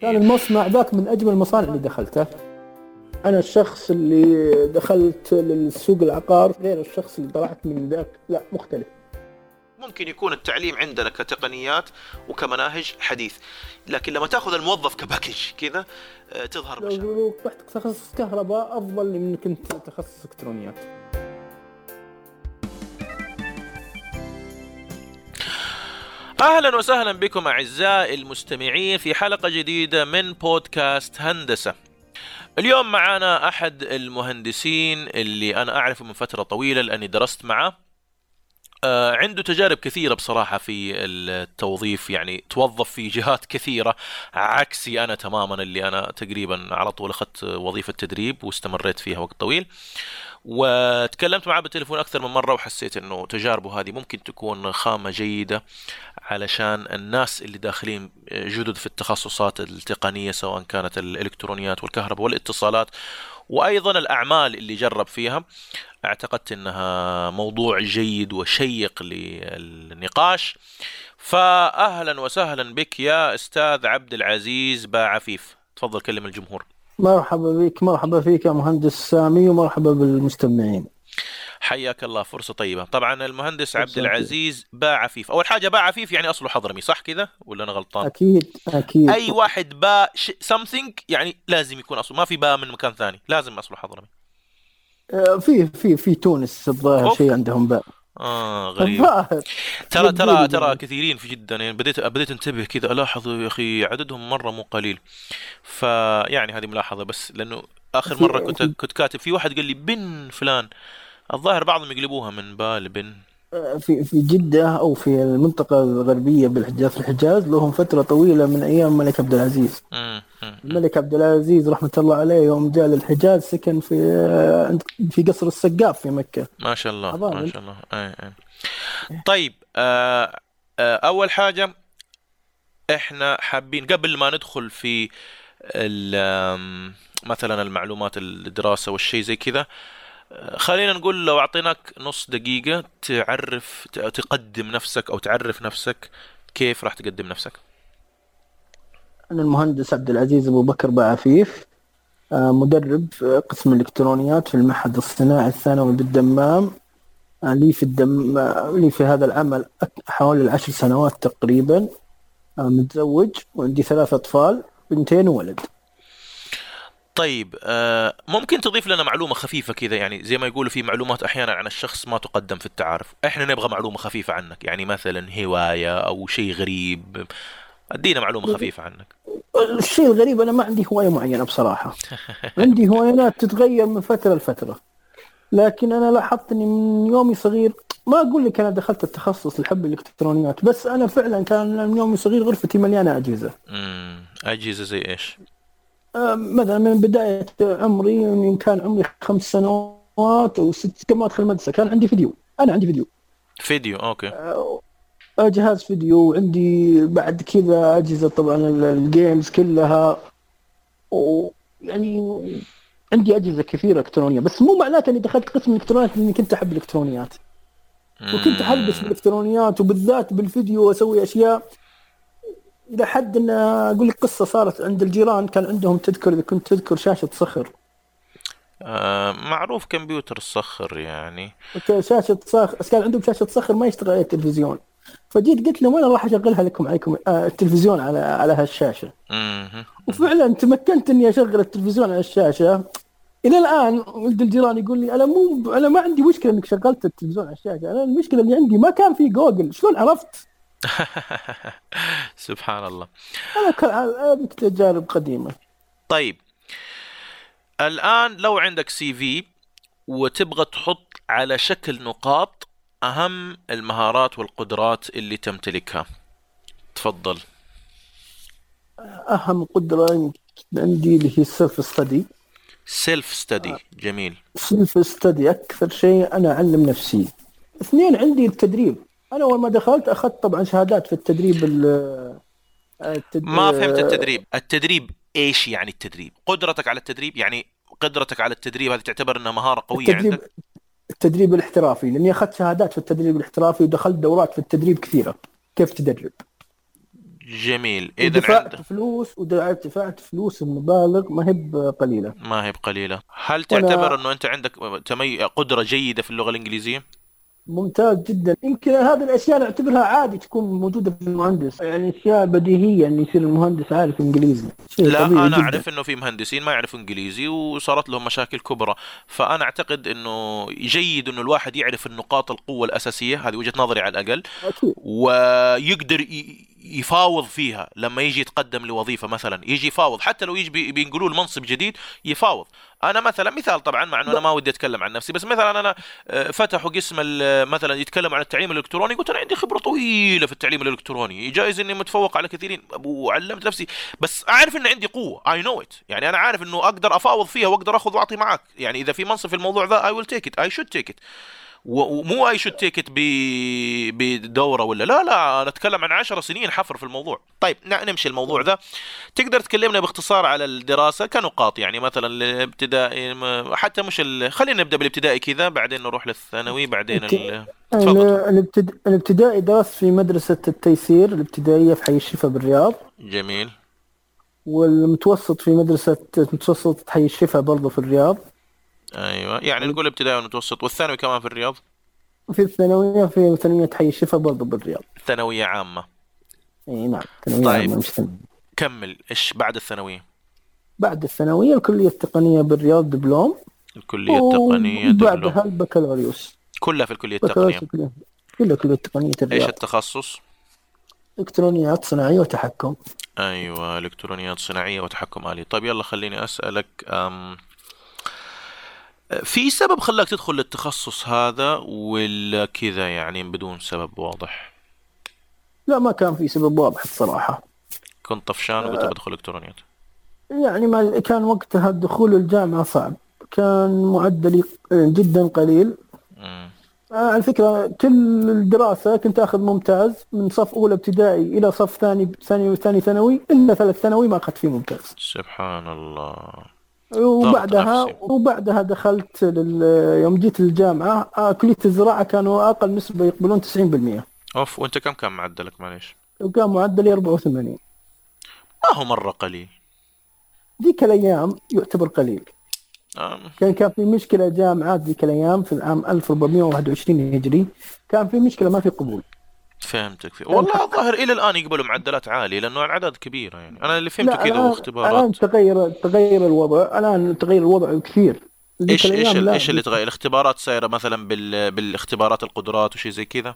كان المصنع ذاك من أجمل المصانع اللي دخلته. أنا الشخص اللي دخلت للسوق العقار غير الشخص اللي طلعت من ذاك. لا مختلف. ممكن يكون التعليم عندنا كتقنيات وكمناهج حديث لكن لما تأخذ الموظف كباكج كذا آه، تظهر مشاكل لو رحت تخصص كهرباء أفضل من إنك أنت تخصص إلكترونيات. أهلا وسهلا بكم أعزائي المستمعين في حلقة جديدة من بودكاست هندسة. اليوم معنا أحد المهندسين اللي أنا أعرفه من فترة طويلة لأني درست معه. آه، عنده تجارب كثيرة بصراحة في التوظيف يعني توظف في جهات كثيرة عكسي أنا تماما اللي أنا تقريبا على طول أخذت وظيفة تدريب واستمريت فيها وقت طويل. وتكلمت معه بالتليفون أكثر من مرة وحسيت إنه تجاربه هذه ممكن تكون خامة جيدة علشان الناس اللي داخلين جدد في التخصصات التقنية سواء كانت الإلكترونيات والكهرباء والاتصالات وأيضا الأعمال اللي جرب فيها اعتقدت إنها موضوع جيد وشيق للنقاش. فاهلا وسهلا بك يا أستاذ عبد العزيز باعفيف. تفضل كلم الجمهور. مرحبا بك مرحبا فيك يا مهندس سامي ومرحبا بالمستمعين. حياك الله فرصة طيبة. طبعا المهندس عبد العزيز باع عفيف أول حاجة باع عفيف يعني أصله حضرمي صح كذا ولا أنا غلطان؟ أكيد أكيد. أي واحد باع something يعني لازم يكون أصله. ما في باع من مكان ثاني لازم أصله حضرمي. آه، في في في تونس الظاهر. شيء عندهم بقى آه غريب. ترى ترى ترى يعني. كثيرين في جدا يعني بديت بديت انتبه كذا. ألاحظ يا أخي عددهم مرة مو قليل. فيعني هذه ملاحظة بس لأنه آخر مرة كنت كنت كاتب في واحد قال لي بن فلان. الظاهر بعضهم يقلبوها من با لبن في في جدة أو في المنطقة الغربية بالحجاز. في الحجاز لهم فترة طويلة من أيام الملك عبد العزيز. مم. الملك عبد العزيز رحمة الله عليه يوم جاء للحجاز سكن في عند- في قصر السقاف في مكة. ما شاء الله أظن. ما شاء الله. أي أي. طيب آه آه أول حاجة إحنا حابين قبل ما ندخل في مثلا المعلومات الدراسة والشيء زي كذا آه، خلينا نقول لو أعطيناك نص دقيقة تعرف تقدم نفسك أو تعرف نفسك كيف راح تقدم نفسك. أنا المهندس عبد العزيز أبو بكر بعفيف آه، مدرب في قسم الإلكترونيات في المعهد الصناعي الثانوي بالدمام. آه، لي في الدم آه، لي في هذا العمل حوالي العشر سنوات تقريبا. متزوج وعندي ثلاث أطفال بنتين وولد. طيب ممكن تضيف لنا معلومة خفيفة كذا؟ يعني زي ما يقولوا في معلومات أحيانا عن الشخص ما تقدم في التعارف. إحنا نبغى معلومة خفيفة عنك يعني مثلا هواية أو شيء غريب. أدينا معلومة خفيفة عنك. الشيء الغريب أنا ما عندي هواية معينة بصراحة. عندي هوايات تتغير من فترة لفترة. لكن أنا لاحظت إني من يومي صغير ما أقول لك أنا دخلت التخصص لحب الإلكترونيات بس أنا فعلا كان من يومي صغير غرفتي مليانة أجهزة. أجهزة زي إيش؟ أه، مثلا من بداية عمري من كان عمري خمس سنوات أو ست قبل ما أدخل المدرسة كان عندي فيديو. أنا عندي فيديو. فيديو okay. أه، جهاز فيديو وعندي بعد كذا أجهزة طبعا ال- ال games كلها. ويعني عندي أجهزة كثيرة إلكترونية بس مو معناته إني دخلت قسم الالكترونيات إني كنت أحب الإلكترونيات. وكنت احبس بالالكترونيات وبالذات بالفيديو واسوي أشياء. إلى حد إن أقول لك قصة صارت عند الجيران كان عندهم تذكر إذا كنت تذكر شاشة صخر. آه معروف كمبيوتر الصخر يعني. شاشة صخر بس كان عندهم شاشة صخر ما يشتغل عليها التلفزيون. فجيت قلت لهم أنا راح أشغلها لكم عليكم آه التلفزيون على على هالشاشة. وفعلا تمكنت إني أشغل التلفزيون على الشاشة. إلى الآن ولد الجيران يقول لي أنا مو أنا ما عندي مشكلة إنك شغلت التلفزيون على الشاشة. أنا المشكلة اللي عندي ما كان في جوجل. شلون عرفت؟ سبحان الله. أنا كان هذه تجارب قديمة. طيب. الآن لو عندك سي في وتبغى تحط على شكل نقاط أهم المهارات والقدرات اللي تمتلكها. تفضل. قدرة يمكن عندي اللي هي السيلف ستدي سيلف ستدي جميل. self study أكثر شيء أنا أعلم نفسي. اثنين عندي التدريب. أنا أول ما دخلت أخذت طبعا شهادات في التدريب ال- التد... ما فهمت التدريب. التدريب إيش يعني التدريب؟ قدرتك على التدريب يعني قدرتك على التدريب هذه تعتبر إنها مهارة قوية التدريب عندك؟ التدريب الاحترافي لأني أخذت شهادات في التدريب الاحترافي ودخلت دورات في التدريب كثيرة. كيف تدرب؟ جميل. إذا ودفعت عند... فلوس ودفعت فلوس بمبالغ ما هي بقليلة. ما هي بقليلة. هل تعتبر إنه أنت عندك تمي... قدرة جيدة في اللغة الإنجليزية؟ ممتاز جدا. يمكن هذه الأشياء نعتبرها عادي تكون موجودة في المهندس. يعني أشياء بديهية ان يصير المهندس عارف إنجليزي. لا أنا جداً. أعرف إنه في مهندسين ما يعرفوا إنجليزي وصارت لهم مشاكل كبرى. فأنا أعتقد إنه جيد إنه الواحد يعرف النقاط القوة الأساسية هذه وجهة نظري على الأقل أكيد. ويقدر ي- يفاوض فيها. لما يجي يتقدم لوظيفة مثلا يجي يفاوض. حتى لو يجي بي- بينقلوا له منصب جديد يفاوض. أنا مثلا مثال طبعا مع إنه أنا ما ودي أتكلم عن نفسي بس مثلا أنا آه، فتحوا قسم ال- مثلا يتكلم عن التعليم الإلكتروني قلت أنا عندي خبرة طويلة في التعليم الإلكتروني جايز إني متفوق على كثيرين. وعلمت نفسي. بس أعرف إن عندي قوة. I know it يعني أنا عارف إنه أقدر أفاوض فيها وأقدر آخذ وأعطي معك يعني إذا في منصب في الموضوع ذا I will take it I should take it ومو I should take it بدورة ولا لا لا أنا أتكلم عن عشر سنين حفر في الموضوع. طيب نمشي الموضوع ذا. تقدر تكلمنا باختصار على الدراسة كنقاط يعني مثلا الابتدائي حتى مش ال... خلينا نبدأ بالابتدائي كذا بعدين نروح للثانوي بعدين ال... الابتد... الابتدائي درست في مدرسة التيسير الابتدائية في حي الشفا بالرياض. جميل. والمتوسط في مدرسة متوسط حي الشفا برضو في الرياض. أيوه. يعني نقول ابتدائي والمتوسط والثانوي كمان في الرياض؟ وفي الثانوية في ثانوية حي الشفا برضو بالرياض. ثانوية عامة. إي نعم ثانوية طيب. عامة مش ثانوية. كمل إيش بعد الثانوية؟ بعد الثانوية الكلية التقنية بالرياض دبلوم. الكلية التقنية دبلوم. وبعدها البكالوريوس. كلها في الكلية التقنية. كلها كلية تقنية إيش الرياض التخصص؟ إلكترونيات صناعية وتحكم. أيوه إلكترونيات صناعية وتحكم آلي. طيب يلا خليني أسألك أم في سبب خلاك تدخل للتخصص هذا ولا كذا يعني بدون سبب واضح؟ لا ما كان في سبب واضح الصراحة كنت طفشان وقلت بدخل الكترونيات يعني ما كان وقتها دخول الجامعة صعب. كان معدلي جدا قليل. مم. آه، على فكرة كل الدراسة كنت أخذ ممتاز من صف أولى ابتدائي إلى صف ثاني ثاني ثاني ثانوي إلا ثالث ثانوي ما أخذت فيه ممتاز. سبحان الله. وبعدها. وبعدها دخلت لل... يوم جيت للجامعة آه، كلية الزراعة كانوا أقل نسبة يقبلون 90% أوف وأنت كم كان معدلك؟ معليش. وكان معدلي 84 ما هو مرة قليل. ذيك الأيام يعتبر قليل. آه. كان كان في مشكلة جامعات ذيك الأيام في العام 1421 هجري. كان في مشكلة ما في قبول. فهمتك. في... والله الظاهر إلى الآن يقبلوا معدلات عالية لأنه الاعداد كبيره يعني. أنا اللي فهمته كذا الآن- واختبارات. الآن تغير تغير الوضع. الآن تغير الوضع كثير. إيش إيش إيش اللي تغير؟ الاختبارات سايره مثلا بال... بالاختبارات القدرات وشي زي كذا؟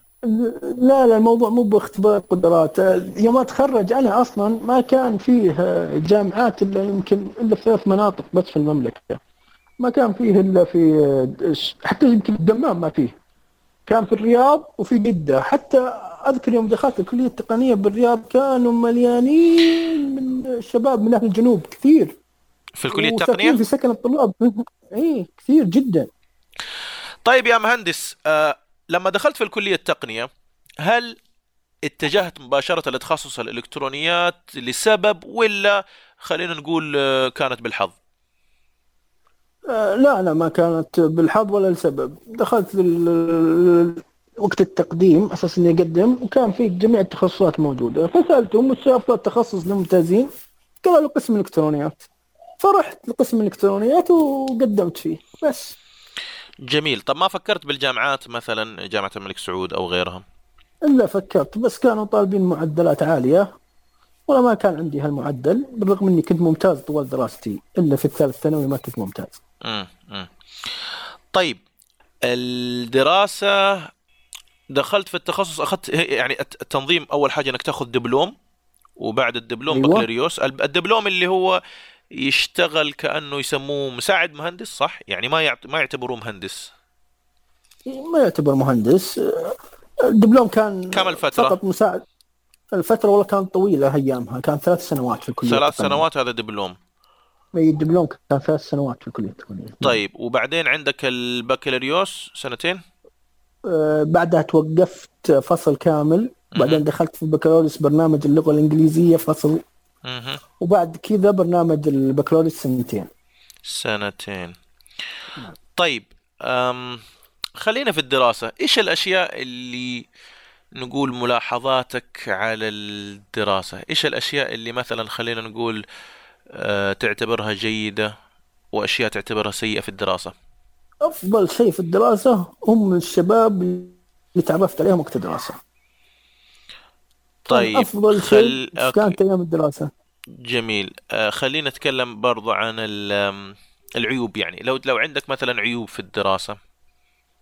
لا لا الموضوع مو باختبار قدرات. يوم أتخرج أنا أصلا ما كان فيه جامعات إلا يمكن إلا في ثلاث مناطق بس في المملكة. ما كان فيه إلا في حتى يمكن الدمام ما فيه. كان في الرياض وفي جدة. حتى أذكر يوم دخلت الكلية التقنية بالرياض كانوا مليانين من الشباب من أهل الجنوب كثير. في الكلية التقنية؟ في سكن الطلاب. اي كثير جدا. طيب يا مهندس آه لما دخلت في الكلية التقنية هل اتجهت مباشرة لتخصص الإلكترونيات لسبب ولا خلينا نقول آه، كانت بالحظ؟ آه، لا لا ما كانت بالحظ ولا لسبب. دخلت وقت التقديم أساس إني أقدم وكان في جميع التخصصات موجودة. فسألتهم وش افضل تخصص للممتازين قالوا قسم الالكترونيات فرحت لقسم الالكترونيات وقدمت فيه. بس. جميل. طب ما فكرت بالجامعات مثلا جامعة الملك سعود أو غيرها؟ الا فكرت بس كانوا طالبين معدلات عالية وأنا ما كان عندي هالمعدل بالرغم إني كنت ممتاز طوال دراستي. إلا في الثالث ثانوي ما كنت ممتاز. مم. مم. طيب الدراسة دخلت في التخصص أخذت يعني الت- التنظيم أول حاجة أنك تاخذ دبلوم وبعد الدبلوم أيوة. بكالوريوس الدبلوم اللي هو يشتغل كأنه يسموه مساعد مهندس صح؟ يعني ما يعت... ما يعتبروه مهندس ما يعتبر مهندس الدبلوم كان كم الفترة؟ فقط مساعد الفترة والله كانت طويلة أيامها كان ثلاث سنوات في الكلية ثلاث. سنوات هذا دبلوم أي الدبلوم كان ثلاث سنوات في التقنية طيب وبعدين عندك البكالوريوس سنتين بعدها توقفت فصل كامل بعدين. دخلت في البكالوريوس برنامج اللغة الإنجليزية فصل. وبعد كذا برنامج البكالوريوس سنتين. سنتين. طيب أم خلينا في الدراسة. إيش الأشياء اللي نقول ملاحظاتك على الدراسة؟ إيش الأشياء اللي مثلا خلينا نقول آه، تعتبرها جيدة وأشياء تعتبرها سيئة في الدراسة؟ أفضل شيء في الدراسة هم الشباب اللي تعرفت عليهم وقت الدراسة. طيب أفضل خل... شيء أوكي. كانت أيام الدراسة. جميل. آه، خلينا نتكلم برضو عن العيوب يعني. لو لو عندك مثلا عيوب في الدراسة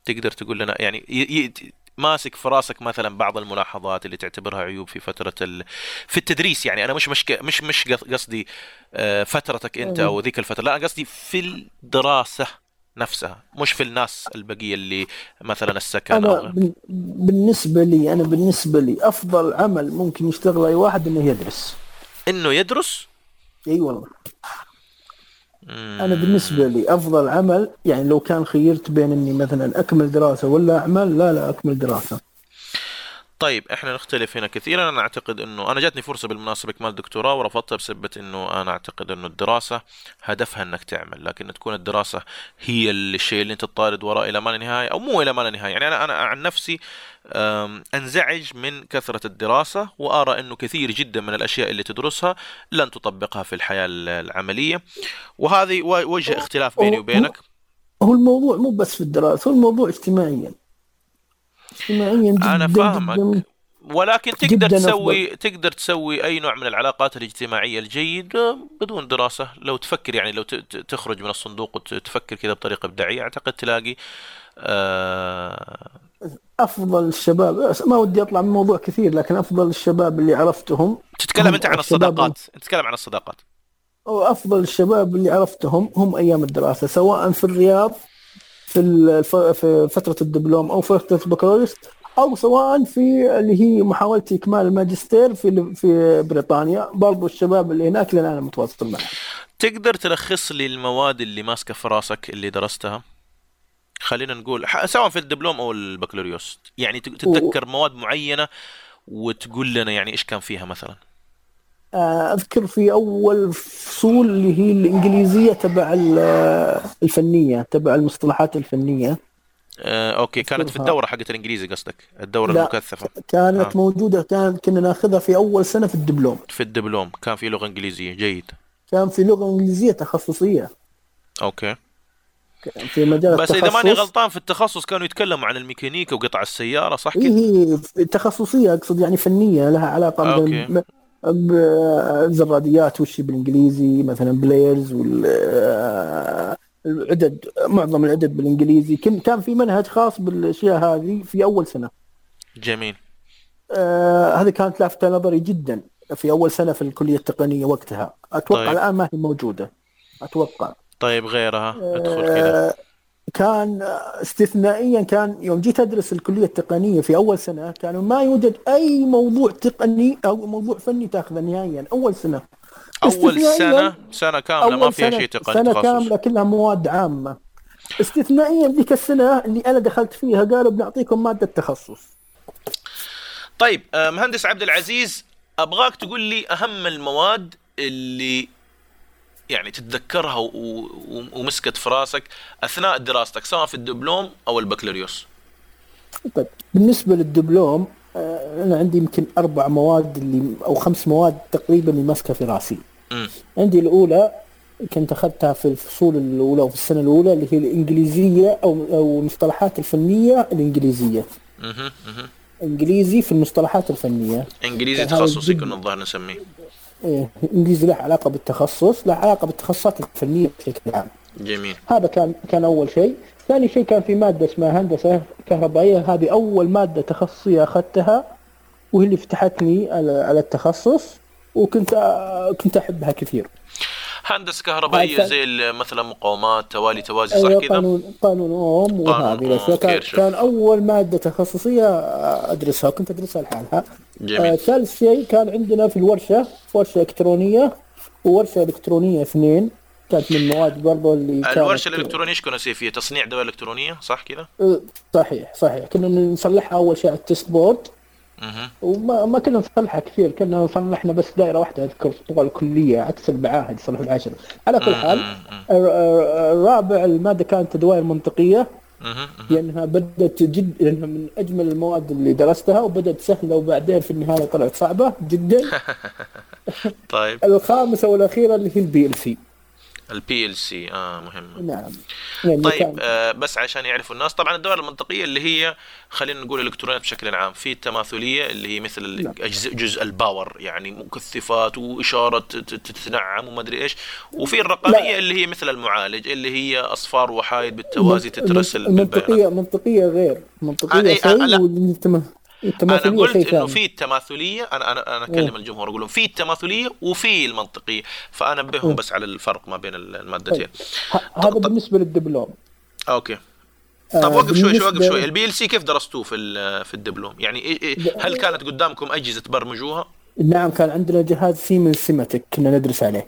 تقدر تقول لنا يعني ي... ي... ماسك في راسك مثلا بعض الملاحظات اللي تعتبرها عيوب في فترة ال... في التدريس يعني. أنا مش مش مش مش قص- قصدي آه، فترتك أنت أو ذيك الفترة لا قصدي في الدراسة. نفسها مش في الناس البقية اللي مثلا السكن أو بن- بالنسبة لي أنا بالنسبة لي أفضل عمل ممكن يشتغله أي واحد إنه يدرس. إنه يدرس؟ إي والله. أنا بالنسبة لي أفضل عمل يعني لو كان خيرت بين إني مثلا أكمل دراسة ولا أعمل لا لا أكمل دراسة. طيب إحنا نختلف هنا كثيرا. أنا أعتقد إنه أنا جاتني فرصة بالمناسبة اكمال دكتوراه ورفضتها بسبب إنه أنا أعتقد إنه الدراسة هدفها إنك تعمل لكن تكون الدراسة هي الشيء اللي أنت تطارد وراه إلى ما لا نهاية أو مو إلى ما لا نهاية. يعني أنا أنا عن نفسي أنزعج من كثرة الدراسة وأرى إنه كثير جدا من الأشياء اللي تدرسها لن تطبقها في الحياة العملية. وهذه وجه اختلاف بيني وبينك. هو الموضوع مو بس في الدراسة هو الموضوع اجتماعيا. اجتماعيا جدا أنا فاهمك. جدا. ولكن تقدر تسوي تقدر تسوي أي نوع من العلاقات الاجتماعية الجيد آه، بدون دراسة. لو تفكر يعني لو تخرج من الصندوق وتفكر كذا بطريقة إبداعية أعتقد تلاقي آه أفضل الشباب ما ودي أطلع من موضوع كثير لكن أفضل الشباب اللي عرفتهم. تتكلم أنت عن الصداقات. تتكلم عن الصداقات. وافضل الشباب اللي عرفتهم هم أيام الدراسة سواء في الرياض في في فترة الدبلوم أو فترة البكالوريوس أو سواء في اللي هي محاولة إكمال الماجستير في في بريطانيا. برضو الشباب اللي هناك اللي أنا متواصل معهم تقدر تلخص لي المواد اللي ماسكة في راسك اللي درستها؟ خلينا نقول سواء في الدبلوم أو البكالوريوس. يعني تتذكر مواد معينة وتقول لنا يعني إيش كان فيها مثلا؟ أذكر في أول فصول اللي هي الإنجليزية تبع ال- الفنية تبع المصطلحات الفنية آه، أوكي كانت في. الدورة حقت الإنجليزي قصدك الدورة لا. المكثفة كانت آه. موجودة كان كنا ناخذها في أول سنة في الدبلوم في الدبلوم كان في لغة إنجليزية جيد كان في لغة إنجليزية تخصصية okay في مجال بس التخصص إذا ماني غلطان في التخصص كانوا يتكلموا عن الميكانيكا وقطع السيارة صح إيه كذا هي تخصصية أقصد يعني فنية لها علاقة okay. بال- بالزراديات والشي بالإنجليزي؟ مثلا pliers والعدد معظم العدد بالإنجليزي. كن- كان في منهج خاص بالأشياء هذه في أول سنة. جميل. آه هذه كانت لافتة نظري جدا في أول سنة في الكلية التقنية وقتها. أتوقع طيب. الآن ما هي موجودة. أتوقع. طيب غيرها. ادخل كذا. آه، كان استثنائيا كان يوم جيت أدرس الكلية التقنية في أول سنة كانوا ما يوجد أي موضوع تقني أو موضوع فني تاخذه نهائيا أول سنة. أول سنة؟ سنة كاملة ما فيها شيء تقني سنة تخصص. كاملة كلها مواد عامة. استثنائيا ذيك السنة اللي أنا دخلت فيها قالوا بنعطيكم مادة تخصص. طيب آه، مهندس عبد العزيز أبغاك تقول لي أهم المواد اللي يعني تتذكرها ومسكت في راسك أثناء دراستك سواء في الدبلوم أو البكالوريوس؟ طيب بالنسبة للدبلوم آه، أنا عندي يمكن أربع مواد اللي أو خمس مواد تقريبا اللي ماسكه في راسي. امم عندي الأولى كنت أخذتها في الفصول الأولى وفي السنة الأولى اللي هي الإنجليزية أو أو المصطلحات الفنية الإنجليزية. مهم، مهم. إنجليزي في المصطلحات الفنية. إنجليزي تخصصي كنا الظاهر نسميه. إنجليزي له علاقة بالتخصص له علاقة بالتخصصات الفنية بشكل عام. جميل. هذا كان كان أول شيء. ثاني شيء كان في مادة اسمها هندسة كهربائية. هذه أول مادة تخصصية أخذتها وهي اللي فتحتني على التخصص وكنت كنت أحبها كثير. هندسه كهربائيه زي مثلا مقاومات توالي توازي صح أيوه كذا؟ قانون قانون أوم وهذه الأشياء. كان. كان أول مادة تخصصية أدرسها وكنت أدرسها لحالها. آه ثالث شيء كان عندنا في الورشة ورشة إلكترونية وورشة إلكترونية اثنين. كانت من المواد برضو اللي كانت الورشة الإلكترونية إيش كنا نسوي فيها؟ تصنيع دوائر إلكترونية صح كذا؟ آه، صحيح صحيح. كنا نصلحها أول شيء على ال test board. وما ما كنا نصلحها كثير كنا صلحنا بس دائرة واحدة أذكر طوال الكلية عكس المعاهد يصلحوا العشر على كل حال الرابع المادة كانت دوائر منطقيه. لأنها بدأت جد لأنها من أجمل المواد اللي درستها وبدأت سهلة وبعدين في النهاية طلعت صعبة جدا. طيب. الخامسة والأخيرة اللي هي ال PLC ال PLC آه مهم. نعم. يعني طيب آه بس عشان يعرفوا الناس طبعا الدوائر المنطقية اللي هي خلينا نقول الالكترونيات بشكل عام في التماثليه اللي هي مثل نعم. جزء ال power يعني مكثفات وإشارة تتنعم وما أدري إيش. وفي الرقميه لا. اللي هي مثل المعالج اللي هي أصفار وواحد بالتوازي المنط- تترسل بالبيانات. منطقية غير. آه، منطقيه إيه، آه، لا. أنا قلت إنه في التماثليه أنا أنا أنا اكلم الجمهور أقول لهم في التماثليه وفي المنطقية. فانبههم مم. بس على الفرق ما بين المادتين. ه- هذا بالنسبة للدبلوم. okay. آه، طب وقف شوي شوي وقف شوي. البي ال سي كيف درستوه في في الدبلوم؟ يعني إيه- إيه هل كانت قدامكم أجهزة تبرمجوها؟ نعم كان عندنا جهاز سيمنز سيماتيك كنا ندرس عليه.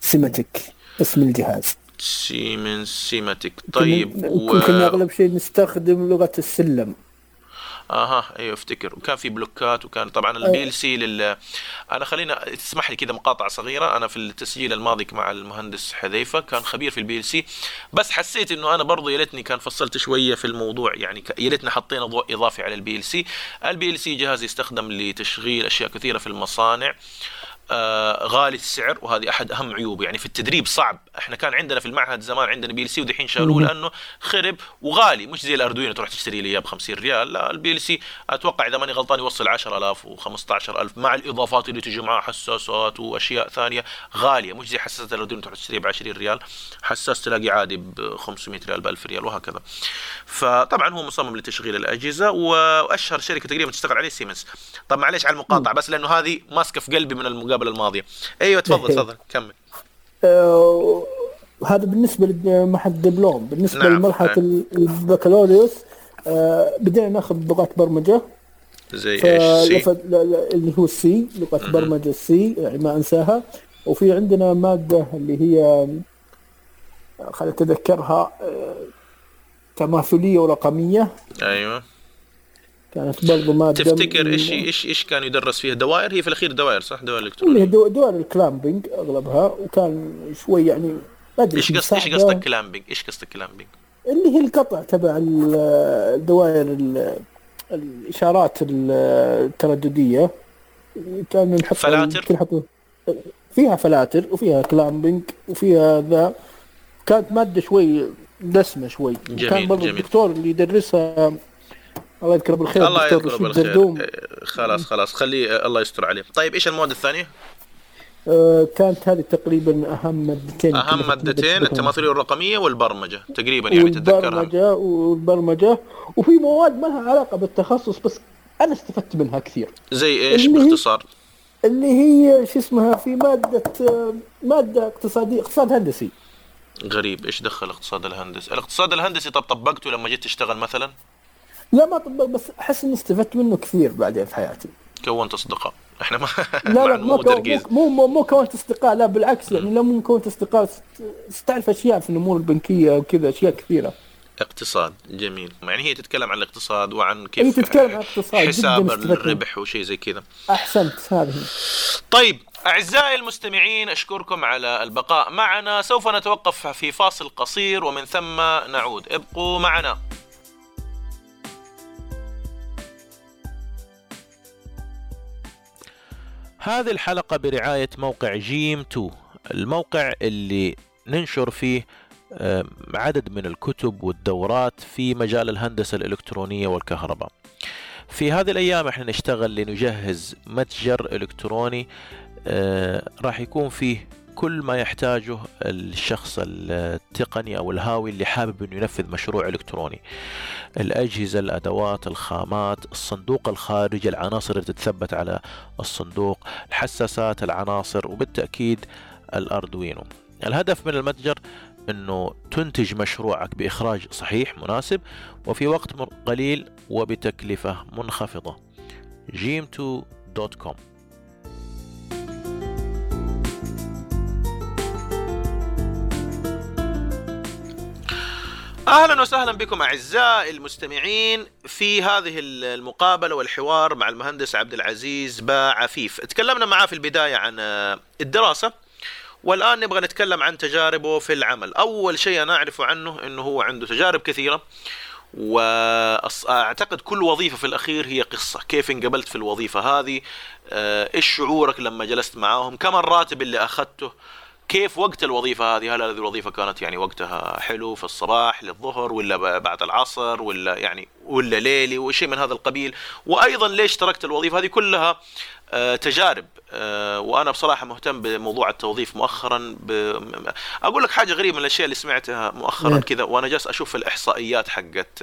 سيماتيك اسم الجهاز. سيمنز سيماتيك طيب كنا, و... كنا أغلب شيء نستخدم لغة السلم. أها أيوه أفتكر. وكان في بلوكات وكان طبعا ال PLC لل أنا خلينا تسمح لي كذا مقاطعه صغيرة. أنا في التسجيل الماضي مع المهندس حذيفة كان خبير في ال PLC. بس حسيت إنه أنا برضو يا ليتني كان فصلت شوية في الموضوع. يعني يا ليتنا حطينا ضوء اضافي على ال PLC. ال PLC جهاز يستخدم لتشغيل أشياء كثيرة في المصانع. غالي السعر وهذه أحد أهم عيوبه يعني في التدريب صعب. إحنا كان عندنا في المعهد زمان عندنا PLC ودحين شالوه. لأنه خرب وغالي. مش زي الاردوينو تروح تشتري لي إياه ب 50 ريال. لا ال PLC أتوقع إذا ماني غلطان يوصل 10000 و15000 مع الإضافات اللي تجي معها حساسات وأشياء ثانية غالية. مش زي حساسات الاردوينو تروح تشتريها ب 20 ريال. حساس تلاقي عادي ب 500 ريال ب 1000 ريال وهكذا. فطبعا هو مصمم لتشغيل الأجهزة وأشهر شركة تقريبا تشتغل عليه سيمنز طب معلش على المقاطعة بس لأنه هذه ماسكة في قلبي من المقابله الماضيه أيوه تفضل إيه. تفضل كمل. آه هذا بالنسبة لمرحلة الدبلوم بالنسبة نعم. لمرحلة نعم. ال- البكالوريوس آه بدينا ناخذ لغات برمجة. زي إيش؟ اللي هو ال C لغة برمجة ال C يعني ما أنساها. وفي عندنا مادة اللي هي خليني اتذكرها تماثليه ورقمية. أيوه. كانت برضو ماده تفتكر إيش إيش إيش كان يدرس فيها؟ دوائر؟ هي في الأخير دوائر صح؟ دوائر إلكترونية. دو- دول ال clamping أغلبها وكان شوي يعني ما أدري إيش كيف قصد إيش. قصدك clamping؟ إيش قصدك clamping؟ اللي هي القطع تبع ال- الدوائر ال- الإشارات ال- الترددية. كان نحط فلاتر؟ نحط فيها فلاتر وفيها clamping وفيها ذا. كانت مادة شوي دسمة شوي. جميل، كان جميل. الدكتور اللي يدرسها الله يذكره بالخير الله يذكره بالخير. إيه، خلاص خلاص خليه آه، الله يستر عليه. طيب إيش المواد الثانية؟ آه، كانت هذه تقريبا أهم مادتين أهم مادتين أدرسهم. التماثيليه والرقميه والبرمجة تقريبا يعني تتذكرها. والبرمجة. والبرمجه وفي مواد ما لها علاقة بالتخصص بس أنا استفدت منها كثير. زي إيش باختصار؟ اللي هي شو اسمها في مادة آه، مادة اقتصادية اقتصاد هندسي. غريب إيش دخل الاقتصاد الهندسي؟ الاقتصاد الهندسي طب طبقته لما جيت تشتغل مثلا؟ لا ما طبق بس أحس إني استفدت منه كثير بعدين في حياتي. كونت أصدقاء. إحنا ما لا لا مو مو تركيز مو مو, كونت أصدقاء لا بالعكس يعني لما مو كونت أصدقاء ست- تعرف أشياء في الأمور البنكية وكذا أشياء كثيرة. اقتصاد جميل. يعني هي تتكلم عن الاقتصاد وعن هي كيف تتكلم عن اقتصاد حساب. الربح وشيء زي كذا. أحسنت هذه. طيب أعزائي المستمعين أشكركم على البقاء معنا. سوف نتوقف في فاصل قصير ومن ثم نعود. ابقوا معنا. هذه الحلقة برعاية موقع جيم 2 الموقع اللي ننشر فيه آه، عدد من الكتب والدورات في مجال الهندسة الإلكترونية والكهرباء. في هذه الأيام إحنا نشتغل لنجهز متجر إلكتروني آه، راح يكون فيه كل ما يحتاجه الشخص التقني أو الهاوي اللي حابب إنه ينفذ مشروع إلكتروني. الأجهزة، الأدوات، الخامات، الصندوق الخارجي، العناصر اللي تتثبت على الصندوق، الحساسات، العناصر وبالتأكيد الأردوينو. الهدف من المتجر إنه تنتج مشروعك بإخراج صحيح مناسب وفي وقت قليل وبتكلفة منخفضة. gm2.com أهلا وسهلا بكم أعزائي المستمعين في هذه المقابلة والحوار مع المهندس عبد العزيز با عفيف تكلمنا معاه في البداية عن آه، الدراسة والآن نبغى نتكلم عن تجاربه في العمل. أول شيء أنا اعرفه عنه إنه هو عنده تجارب كثيرة وأعتقد كل وظيفة في الأخير هي قصة. كيف انقبلت في الوظيفة هذه؟ آه، إيش شعورك لما جلست معاهم؟ كم الراتب اللي أخذته؟ كيف وقت الوظيفة هذه؟ هل هذه الوظيفة كانت يعني وقتها حلو في الصباح للظهر ولا بعد العصر ولا يعني ولا ليلي وشيء من هذا القبيل؟ وأيضا ليش تركت الوظيفة هذه؟ كلها آه، تجارب. آه، وأنا بصراحة مهتم بموضوع التوظيف مؤخرا ب... أقول لك حاجة غريبة من الأشياء اللي سمعتها مؤخرا كذا وأنا جالس أشوف الإحصائيات حقت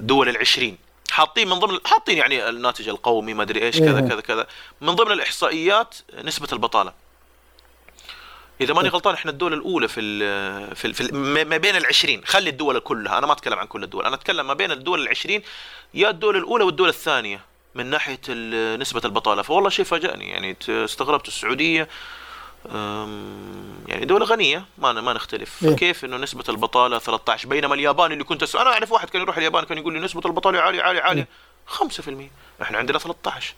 دول العشرين. حاطين من ضمن حاطين يعني الناتج القومي ما أدري إيش كذا كذا كذا. من ضمن الإحصائيات نسبة البطالة. إذا ماني غلطان إحنا الدولة الأولى في ال في, ال في ما بين ال20 خلي الدول كلها أنا ما أتكلم عن كل الدول. أنا أتكلم ما بين الدول ال20 يا الدولة الأولى والدولة الثانية من ناحية نسبة البطالة. فوالله شيء فاجأني. يعني استغربت السعودية يعني دولة غنية ما ما نختلف. إيه؟ كيف؟ إنه نسبة البطالة 13 بينما اليابان اللي كنت أسأل أنا أعرف واحد كان يروح اليابان كان يقول لي نسبة البطالة عالية عالية عالية. إيه؟ 5% إحنا عندنا 13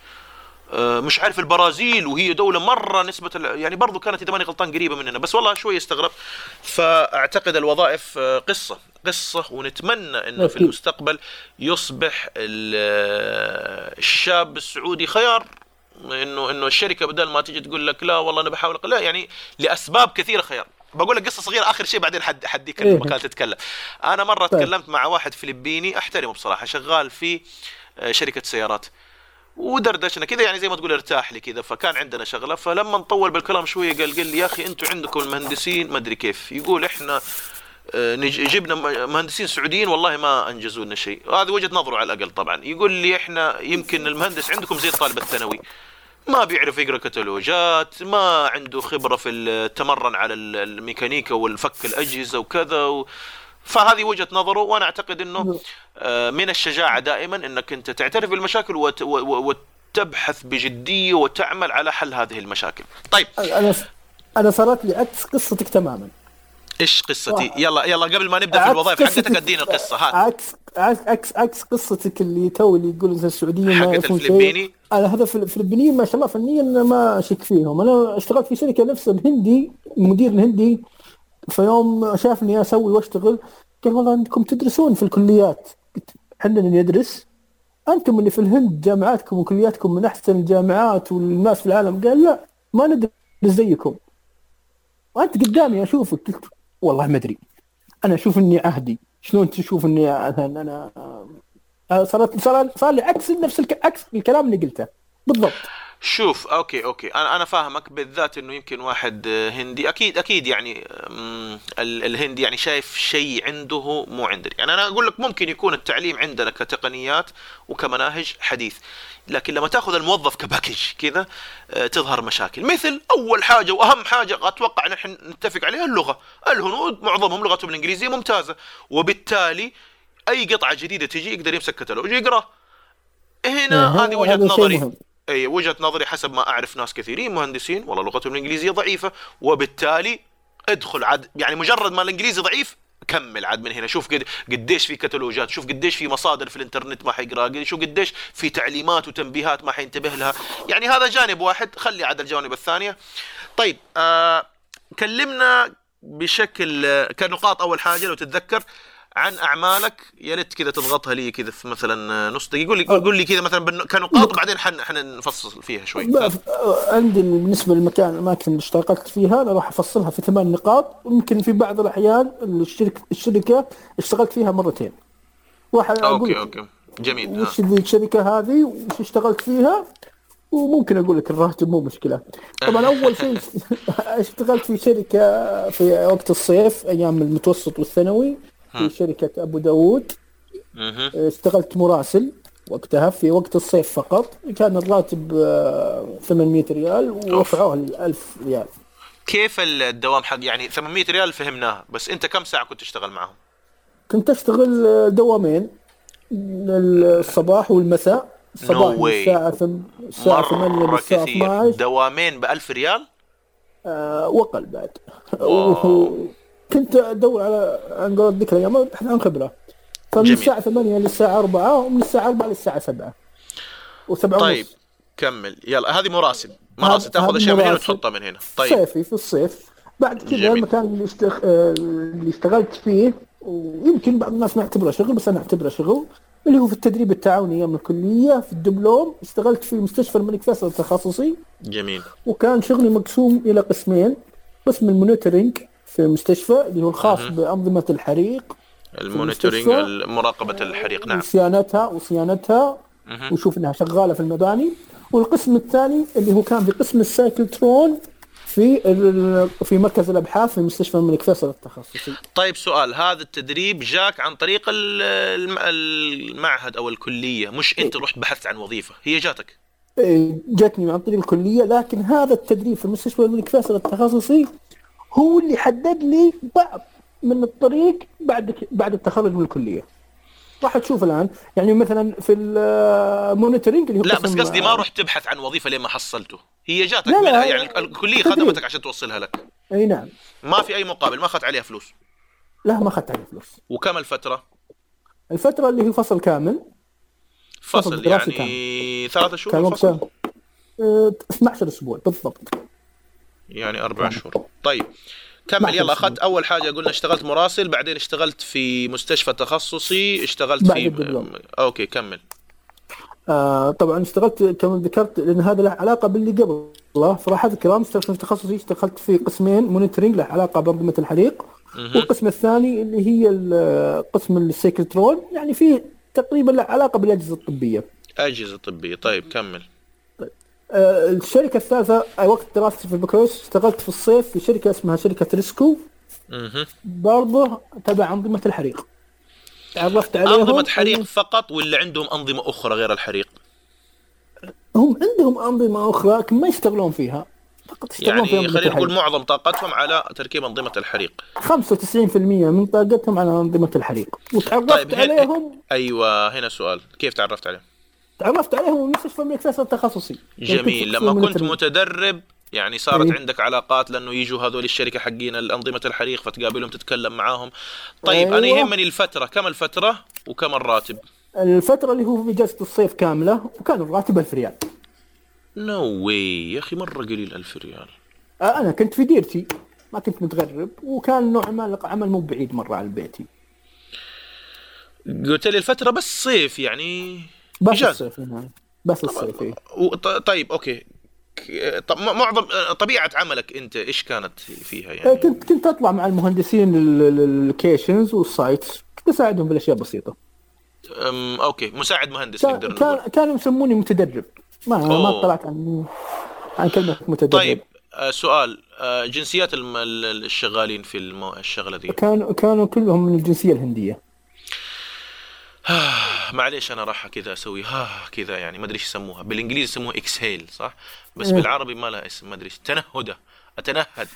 أه مش عارف البرازيل وهي دولة مرة نسبة يعني برضو كانت إذا ماني غلطان قريبة مننا بس والله شوي استغربت فأعتقد الوظائف آه، قصة قصة ونتمنى أنه في المستقبل يصبح الشاب السعودي خيار. انه إنه الشركة بدل ما تيجي تقول لك لا والله أنا بحاول لا يعني لأسباب كثيرة خيار. بقول لك قصة صغيرة آخر شيء بعدين حد حديك إيه. المكان تتكلم. أنا مرة طيب. تكلمت مع واحد فلبيني أحترمه بصراحة شغال في آه، شركة سيارات. ودردشنا كذا يعني زي ما تقول ارتاح لي كذا فكان عندنا شغلة. فلما نطول بالكلام شوية قال قال لي يا أخي أنتم عندكم المهندسين ما أدري كيف. يقول إحنا جبنا مهندسين سعوديين والله ما انجزوا لنا شيء. هذه وجهة نظره على الأقل طبعا. يقول لي إحنا يمكن المهندس عندكم زي الطالب الثانوي. ما بيعرف يقرأ كتالوجات ما عنده خبرة في التمرن على الميكانيكا والفك الأجهزة وكذا و... فهذه وجهة نظره وأنا أعتقد إنه آه، من الشجاعة دائما إنك أنت تعترف بالمشاكل وت... وتبحث بجدية وتعمل على حل هذه المشاكل. طيب. أنا أنا صارت لي عكس قصتك تماما. إيش قصتي؟ يلا يلا قبل ما نبدأ في الوظائف حقتك ادينا القصة هات عكس عكس عكس قصتك اللي تو اللي يقول السعودية ما حقت الفلبيني؟ أنا هذا الفلبينيين ما شاء الله فنيا ما أشك فيهم. أنا اشتغلت في شركة نفس الهندي المدير الهندي. فيوم شافني أسوي وأشتغل قال والله انكم تدرسون في الكليات. قلت إحنا ندرس أنتم اللي في الهند جامعاتكم وكلياتكم من أحسن الجامعات والناس في العالم. قال لا ما ندرس زيكم. وأنت قدامي أشوفك. قلت والله ما أدري. أنا أشوف إني عهدي شلون تشوف إني أنا صارت صار صار لي عكس نفس الك... عكس الكلام اللي قلته. بالضبط. شوف okay okay. أنا أنا فاهمك بالذات إنه يمكن واحد هندي. أكيد أكيد يعني الهندي يعني شايف شيء عنده مو عندنا يعني أنا أقول لك ممكن يكون التعليم عندنا كتقنيات وكمناهج حديث. لكن لما تأخذ الموظف كباكج كذا آه، تظهر مشاكل. مثل أول حاجة وأهم حاجة أتوقع نحن نتفق عليها اللغة. الهنود معظمهم لغتهم الإنجليزية ممتازة. وبالتالي أي قطعة جديدة تجي يقدر يمسك كتالوج يقرا هنا هذه وجهة نظري. أي وجهة نظري حسب ما أعرف ناس كثيرين مهندسين والله لغتهم الإنجليزية ضعيفة وبالتالي ادخل عاد يعني مجرد ما الإنجليزي ضعيف كمل عاد من هنا. شوف قد قديش في كتالوجات شوف قديش في مصادر في الإنترنت ما حيقرأ شوف قديش في تعليمات وتنبيهات ما حينتبه لها. يعني هذا جانب واحد خلي عاد الجوانب الثانية. طيب آه كلمنا بشكل كنقاط أول حاجة لو تتذكر عن أعمالك يا ريت كذا تضغطها لي كذا في مثلا نص دقيقة. قول لي قول لي كذا مثلا كنقاط وبعدين حن حنفصل فيها شوي. عندي بالنسبة للمكان الأماكن اللي اشتغلت فيها أنا راح أفصلها في ثمان نقاط. ويمكن في بعض الأحيان الشركة الشركة اشتغلت فيها مرتين. واحد okay okay. جميل. وش الشركة هذه؟ وش اشتغلت فيها؟ وممكن أقول لك الراتب مو مشكلة. طبعا أول شيء اشتغلت في شركة في وقت الصيف أيام المتوسط والثانوي. في شركة أبو داوود اشتغلت مراسل وقتها في وقت الصيف فقط. كان الراتب 800 آه، ريال ورفعوه ل 1000 ريال. كيف الدوام حق يعني 800 ريال فهمناه بس أنت كم ساعة كنت تشتغل معهم؟ كنت أشتغل آه، دوامين الصباح والمساء. الصباح no الساعة الساعة 8 للساعة 12 دوامين ب 1000 ريال؟ آه وقل بعد. كنت أدور على عن قول ذيك الأيام ابحث عن خبرة. فمن الساعة 8 للساعة 4 ومن الساعة 4 للساعة 7 و7 طيب ونص. كمل. يلا هذه مراسل مراسل تأخذ أشياء من هنا. وتحطها من هنا. طيب. صيفي في الصيف. بعد كذا جميل. المكان اللي, اشتغ... آه، اللي اشتغلت فيه ويمكن بعض الناس ما يعتبره شغل بس أنا أعتبره شغل اللي هو في التدريب التعاوني أيام الكلية في الدبلوم. اشتغلت في مستشفى الملك فيصل التخصصي. جميل. وكان شغلي مقسوم إلى قسمين قسم ال monitoring في المستشفى اللي هو الخاص مهم. بأنظمة الحريق. ال monitoring. مراقبة الحريق نعم. وصيانتها وصيانتها. وشوف إنها شغالة في المباني والقسم الثاني اللي هو كان في قسم السايكلترون في في مركز الأبحاث في مستشفى الملك فيصل التخصصي. طيب سؤال. هذا التدريب جاك عن طريق ال- الم- المعهد أو الكلية؟ مش أنت رحت بحثت عن وظيفة هي جاتك. إيه، جاتني عن طريق الكلية لكن هذا التدريب في مستشفى الملك فيصل التخصصي هو اللي حدد لي بعض من الطريق بعد بعد التخرج من الكلية. راح تشوف الآن يعني مثلا في ال monitoring اللي هو لا بس قصدي ما رحت تبحث عن وظيفة لين ما حصلته. هي جاتك لا، لا، يعني الكلية. خدمتك عشان توصلها لك. أي نعم. ما في أي مقابل ما أخذت عليها فلوس. لا ما أخذت عليه فلوس. وكم الفترة؟ الفترة اللي هي فصل كامل. فصل دراسي يعني ثلاثة كان شهور وقتها فصل آه، 12 أسبوع بالضبط. يعني أربع شهور طيب كمل يلا. أخذت أول حاجة قلنا اشتغلت مراسل بعدين اشتغلت في مستشفى تخصصي اشتغلت في الدبلوم. okay كمل آه طبعا اشتغلت كما ذكرت لأن هذا له علاقة باللي قبله صراحة الكرام اشتغلت في تخصصي اشتغلت في قسمين monitoring له علاقة بأنظمة الحريق. والقسم الثاني اللي هي ال- قسم ال cyclotron يعني في تقريبا له علاقة بالأجهزة الطبية. أجهزة طبية طيب كمل آه الشركة الثالثة آه، وقت دراستي في البكالوريوس اشتغلت في الصيف في شركة اسمها شركة ريسكو. برضه تبع أنظمة الحريق. تعرفت عليهم؟ أنظمة حريق فقط ولا عندهم أنظمة أخرى غير الحريق؟ هم عندهم أنظمة أخرى لكن ما يشتغلون فيها. فقط يشتغلون يعني أنظمة خلينا نقول معظم طاقتهم على تركيب أنظمة الحريق. 95% من طاقتهم على أنظمة الحريق. وتعرفت طيب، عليهم؟ أيوه هنا سؤال. كيف تعرفت عليه تعرفت عليهم من مستشفى الملك فيصل التخصصي يعني جميل. لما كنت. متدرب يعني صارت أي. عندك علاقات لأنه يجوا هذول الشركة حقين انظمه الحريق فتقابلهم تتكلم معاهم. طيب أنا أيوة. يهمني الفترة. كم الفترة وكم الراتب؟ الفترة اللي هو في إجازة الصيف كاملة وكان الراتب 1000 ريال. no way يا أخي مرة قليل ألف ريال. آه، أنا كنت في ديرتي ما كنت متغرب وكان نوع ما عمل مو بعيد مرة على بيتي قلت لي الفترة بس صيف يعني بس. الصيف هنا بس الصيف إيه. طيب okay. طب معظم طبيعة عملك أنت إيش كانت فيها آه، يعني كنت كنت أطلع مع المهندسين ال- ال- ال locations وال sites كنت أساعدهم بالأشياء بسيطة. أم okay. مساعد مهندس كان نقدر نقول كان كانوا يسموني متدرب. ما أوه. ما طلعت عن عن كلمة متدرب. طيب آه، سؤال آه، جنسيات الشغالين في. الشغلة دي. كانوا كانوا كلهم من الجنسية الهندية. معليش أنا راح كذا أسوي. ها كذا يعني ما أدري إيش يسموها. بالإنجليزي يسموها إكسهيل صح؟ بس إيه. بالعربي ما لها اسم ما أدري إيش. تنهده أتنهد.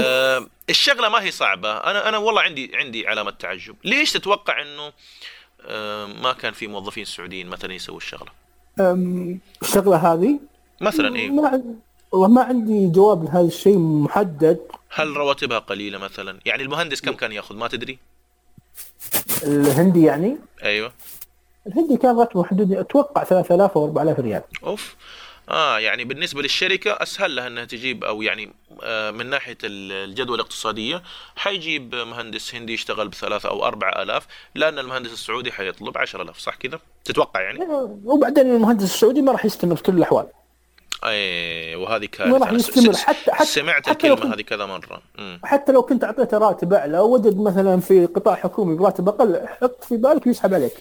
آه الشغلة ما هي صعبة. أنا أنا والله عندي عندي علامة تعجب. ليش تتوقع إنه آه ما كان في موظفين سعوديين مثلا يسووا الشغلة؟ الشغلة هذه؟ مثلا إيه. والله ما عندي جواب لهذا الشيء محدد. هل رواتبها قليلة مثلا؟ يعني المهندس كم كان يأخذ؟ ما تدري؟ الهندي يعني؟ أيوه. الهندي كان راتبه حدود أتوقع 3000 أو 4000 ريال. أوف. آه يعني بالنسبة للشركة أسهل لها إنها تجيب أو يعني آه من ناحية ال- الجدوى الاقتصادية حيجيب مهندس هندي يشتغل بثلاثة أو أربعة آلاف لأن المهندس السعودي حيطلب عشرة آلاف صح كذا؟ تتوقع يعني؟ وبعدين المهندس السعودي ما راح يستمر في كل الأحوال. أي وهذه كارثة. راح أنا يستمر. حتى حتى سمعت حتى الكلمة كنت- هذه كذا مرة. مم. حتى لو كنت اعطيته راتب أعلى ووجد مثلا في قطاع حكومي براتب أقل حط في بالك ويسحب عليك.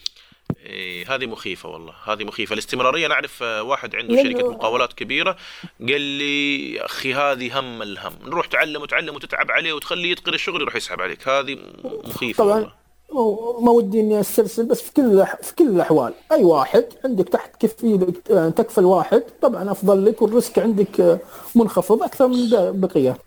إيه هذه مخيفة والله. هذه مخيفة. الاستمرارية نعرف آه، واحد عنده لأنه- شركة مقاولات كبيرة قال لي أخي هذه هم الهم. نروح تعلم وتعلم وتتعب عليه وتخليه يتقن الشغل يروح يسحب عليك. هذه مخيفة طبعا. والله. ما ودي إني أسترسل بس في كل في كل الأحوال. أي واحد عندك تحت كفي تكفل واحد طبعا أفضل لك وال risk عندك منخفض أكثر من بقية.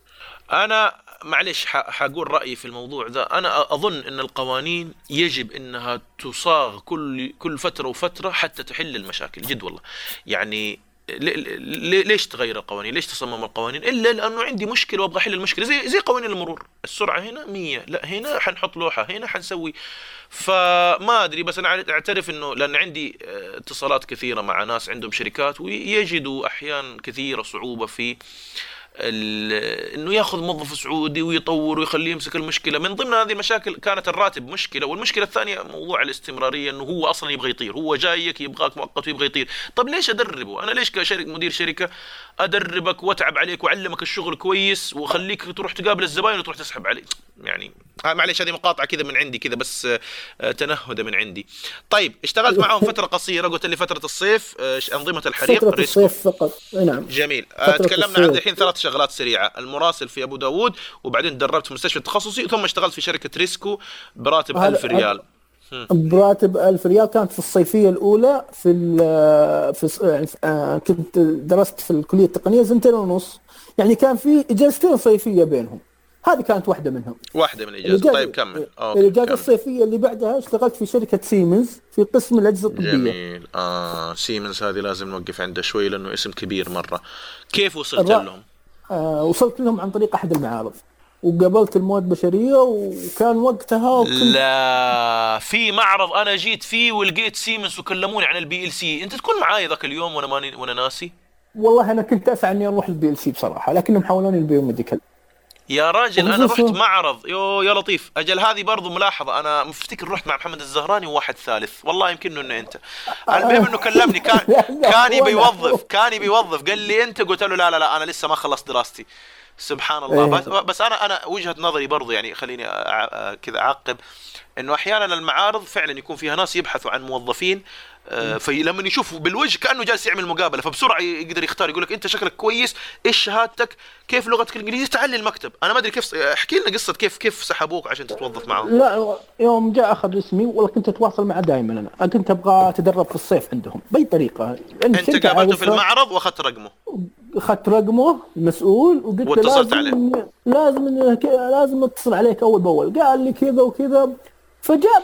أنا معلش حقول رأيي في الموضوع ذا. أنا أظن أن القوانين يجب أنها تصاغ كل كل فترة وفترة حتى تحل المشاكل. جد والله. يعني ليش تغير القوانين؟ ليش تصمم القوانين؟ إلا لأنه عندي مشكلة وأبغى أحل المشكلة زي زي قوانين المرور، السرعة هنا 100 لا هنا حنحط لوحة هنا حنسوي فما أدري بس أنا أعترف إنه لأن عندي آه، اتصالات كثيرة مع ناس عندهم شركات ويجدوا أحيان كثيرة صعوبة في إنه ياخذ موظف سعودي ويطور ويخليه يمسك المشكلة. من ضمن هذه المشاكل كانت الراتب مشكلة والمشكلة الثانية موضوع الاستمرارية إنه هو أصلا يبغى يطير هو جايك يبغاك مؤقت ويبغى يطير. طب ليش أدربه؟ أنا ليش كشركه مدير شركة أدربك وأتعب عليك وأعلمك الشغل كويس واخليك تروح تقابل الزباين وتروح تسحب عليه يعني آه معلش هذه مقاطعة كذا من عندي كذا بس آه تنهده من عندي. طيب اشتغلت معهم فترة قصيرة قلت لي فترة الصيف آه أنظمة الحريق؟ فترة الصيف فقط. نعم. جميل. تكلمنا عن الحين ثلاث شغلات سريعة. المراسل في أبو داوود وبعدين تدربت في مستشفى تخصصي ثم اشتغلت في شركة ريسكو براتب 1000 ريال. براتب 1000 ريال كانت في الصيفية الأولى في في آه، كنت درست في الكلية التقنية سنتين ونص. يعني كان في إجازتين صيفية بينهم. هذه كانت واحدة منهم. واحدة من الإجازة. طيب كمل. الإجازة الصيفية اللي بعدها اشتغلت في شركة سيمنز في قسم الأجهزة الطبية. جميل. آه سيمنز هذه لازم نوقف عنده شوي لأنه اسم كبير مرة. كيف وصلت لهم؟ آه وصلت لهم عن طريق أحد المعارض. وقابلت الموارد البشرية وكان وقتها وكنت لا في معرض أنا جيت فيه ولقيت سيمنز وكلموني عن ال PLC أنت تكون معاي ذاك اليوم وأنا ماني وأنا ناسي؟ والله أنا كنت أسعى إني أروح ال PLC بصراحة لكنهم حولوني ال biomedical يا راجل أنا رحت معرض. يو يا لطيف. أجل هذه برضو ملاحظة. أنا مفتكر رحت مع محمد الزهراني وواحد ثالث. والله يمكن إنه أنت. المهم إنه كلمني. كان كان يبي يوظف كان يبي يوظف قال لي أنت؟ قلت له لا لا لا أنا لسه ما خلصت دراستي. سبحان الله. بس, بس أنا أنا وجهة نظري برضو يعني خليني كذا أعقب. إنه أحيانا المعارض فعلا يكون فيها ناس يبحثوا عن موظفين. فلما يشوف بالوجه كأنه جالس يعمل مقابلة فبسرعة يقدر يختار يقول لك أنت شكلك كويس إيش شهادتك؟ كيف لغتك الإنجليزية؟ تعال المكتب أنا ما أدري كيف احكي لنا قصة كيف كيف سحبوك عشان تتوظف معهم لا يوم جاء أخذ اسمي والله كنت اتواصل معه دائما أنا. كنت أبغى اتدرب في الصيف عندهم بأي طريقة؟ أنت قابلته في المعرض وأخذت رقمه. أخذت رقمه المسؤول وقلت له لازم عليه. لازم لازم أتصل عليك أول بأول. قال لي كذا وكذا. فجاب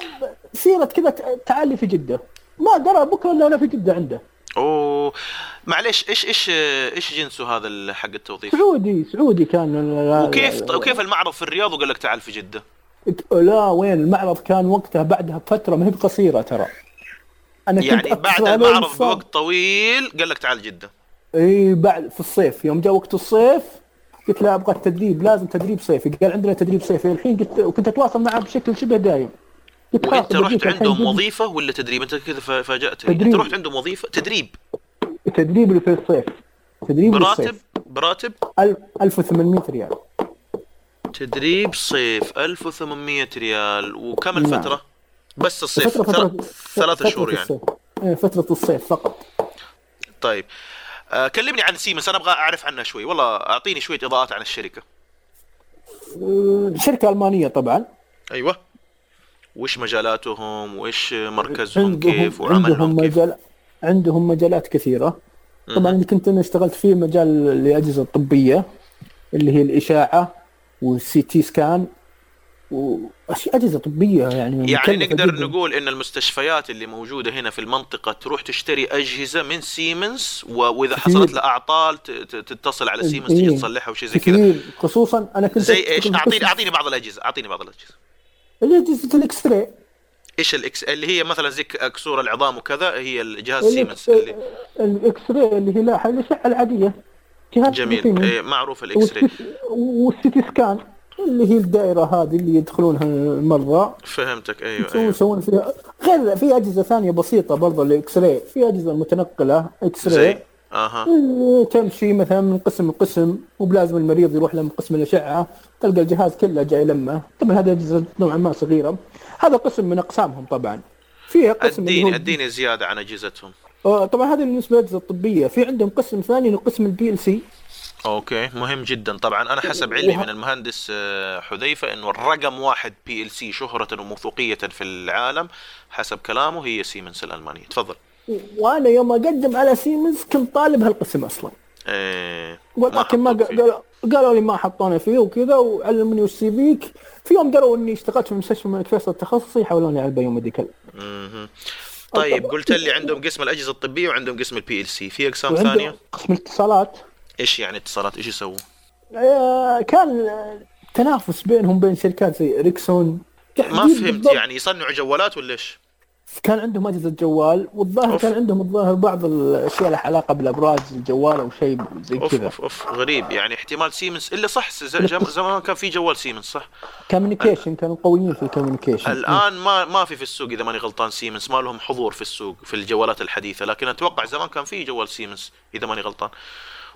سيرة كذا تعالي في جدة. ما درى بكرة إلا أنا في جدة عنده. أوه. معليش إيش إيش إيش جنسه هذا حق التوظيف؟ سعودي سعودي كان. وكيف وكيف المعرض في الرياض وقال لك تعال في جدة؟ لا وين؟ المعرض كان وقتها بعدها بفترة ما هي بقصيره ترى. أنا كنت يعني بعد المعرض بوقت طويل قال لك تعال جدة. إي بعد في الصيف. يوم جاء وقت الصيف قلت له أبغى التدريب لازم تدريب صيفي. قال عندنا تدريب صيفي. الحين قلت وكنت أتواصل معه بشكل شبه دايم. وانت رحت عندهم وظيفة ولا تدريب؟ أنت كذا فاجاتني أنت رحت عندهم وظيفة؟ تدريب. تدريب اللي في الصيف. تدريب براتب؟ براتب؟ 1800 ريال. تدريب صيف 1800 ريال. وكم نعم. الفترة؟ بس الصيف. فترة فترة ثلاثة شهور يعني. الصيف. إيه، فترة الصيف فقط. طيب. آه كلمني عن سيمنز أنا أبغى أعرف عنها شوي. والله أعطيني شوية إضاءات عن الشركة. شركة ألمانية طبعا. أيوه. وش مجالاتهم وش مركزهم عندهم كيف وعملهم عندهم كيف؟ مجال عندهم مجالات كثيرة. طبعا اللي كنت أنا اشتغلت فيه مجال الأجهزة الطبية اللي هي الأشعة وال CT scan واجهزه طبية يعني يعني نقدر جداً. نقول إن المستشفيات اللي موجودة هنا في المنطقة تروح تشتري أجهزة من سيمنز وإذا حصلت لها أعطال تتصل على سيمنز تجي إيه. تصلحها وشيء زي كذا. خصوصا أنا كنت زي إيش؟ اعطيني أعطيني بعض الأجهزة أعطيني بعض الأجهزة. اجهزه ال X-ray إيش ال X اللي هي مثلا زي كسور العظام وكذا هي الجهاز سيمنز اللي ال X-ray الليه لا الأشعة العادية. جهاز جميل. إيه معروف ال X-ray وال CT scan. اللي هي الدائرة هذه اللي يدخلونها المرضى. فهمتك. أيوه يسوون أيوة. يسوون فيها غير في أجهزة ثانية بسيطة برضه ال X-ray في أجهزة متنقلة X-ray أها. تمشي مثلا من قسم لقسم ومو لازم المريض يروح له من قسم الأشعة تلقى الجهاز كله جاي لمه. طبعا هذه اجهزه نوعا ما صغيرة. هذا قسم من أقسامهم طبعا. فيها قسم اديني اديني زيادة عن أجهزتهم. طبعا هذه بالنسبة للأجهزة الطبية. في عندهم قسم ثاني قسم ال PLC okay مهم جدا. طبعا أنا حسب علمي من المهندس آه، حذيفة إنه الرقم واحد PLC شهرة وموثوقية في العالم حسب كلامه هي سيمنز الألمانية. تفضل. وأنا يوم اقدم على سيمنز كنت طالب هالقسم أصلا. إيه. ولكن ما قالوا قالوا لي ما حطوني فيه وكذا وعلموني وش فيك في يوم دروا إني اشتغلت في مستشفى الملك فيصل التخصصي حولوني على ال biomedical. طيب قلت لي عندهم قسم الأجهزة الطبية وعندهم قسم ال PLC في أقسام ثانية؟ قسم الاتصالات. إيش يعني اتصالات؟ إيش يسووا آه، كان تنافس بينهم بين شركات زي اريكسون ما فهمت. يعني يصنعوا جوالات ولا إيش؟ كان عندهم أجهزة جوال والظاهر. كان عندهم الظاهر بعض الأشياء لها علاقة بالأبراج الجوال أو شيء زي أوف كذا. أوف أوف غريب. يعني احتمال سيمنز إلا صح زمان كان في جوال سيمنز صح؟ communication كانوا قويين في ال communication الآن ما ما في في السوق إذا ماني غلطان سيمنز ما لهم حضور في السوق في الجوالات الحديثة. لكن أتوقع زمان كان في جوال سيمنز إذا ماني غلطان.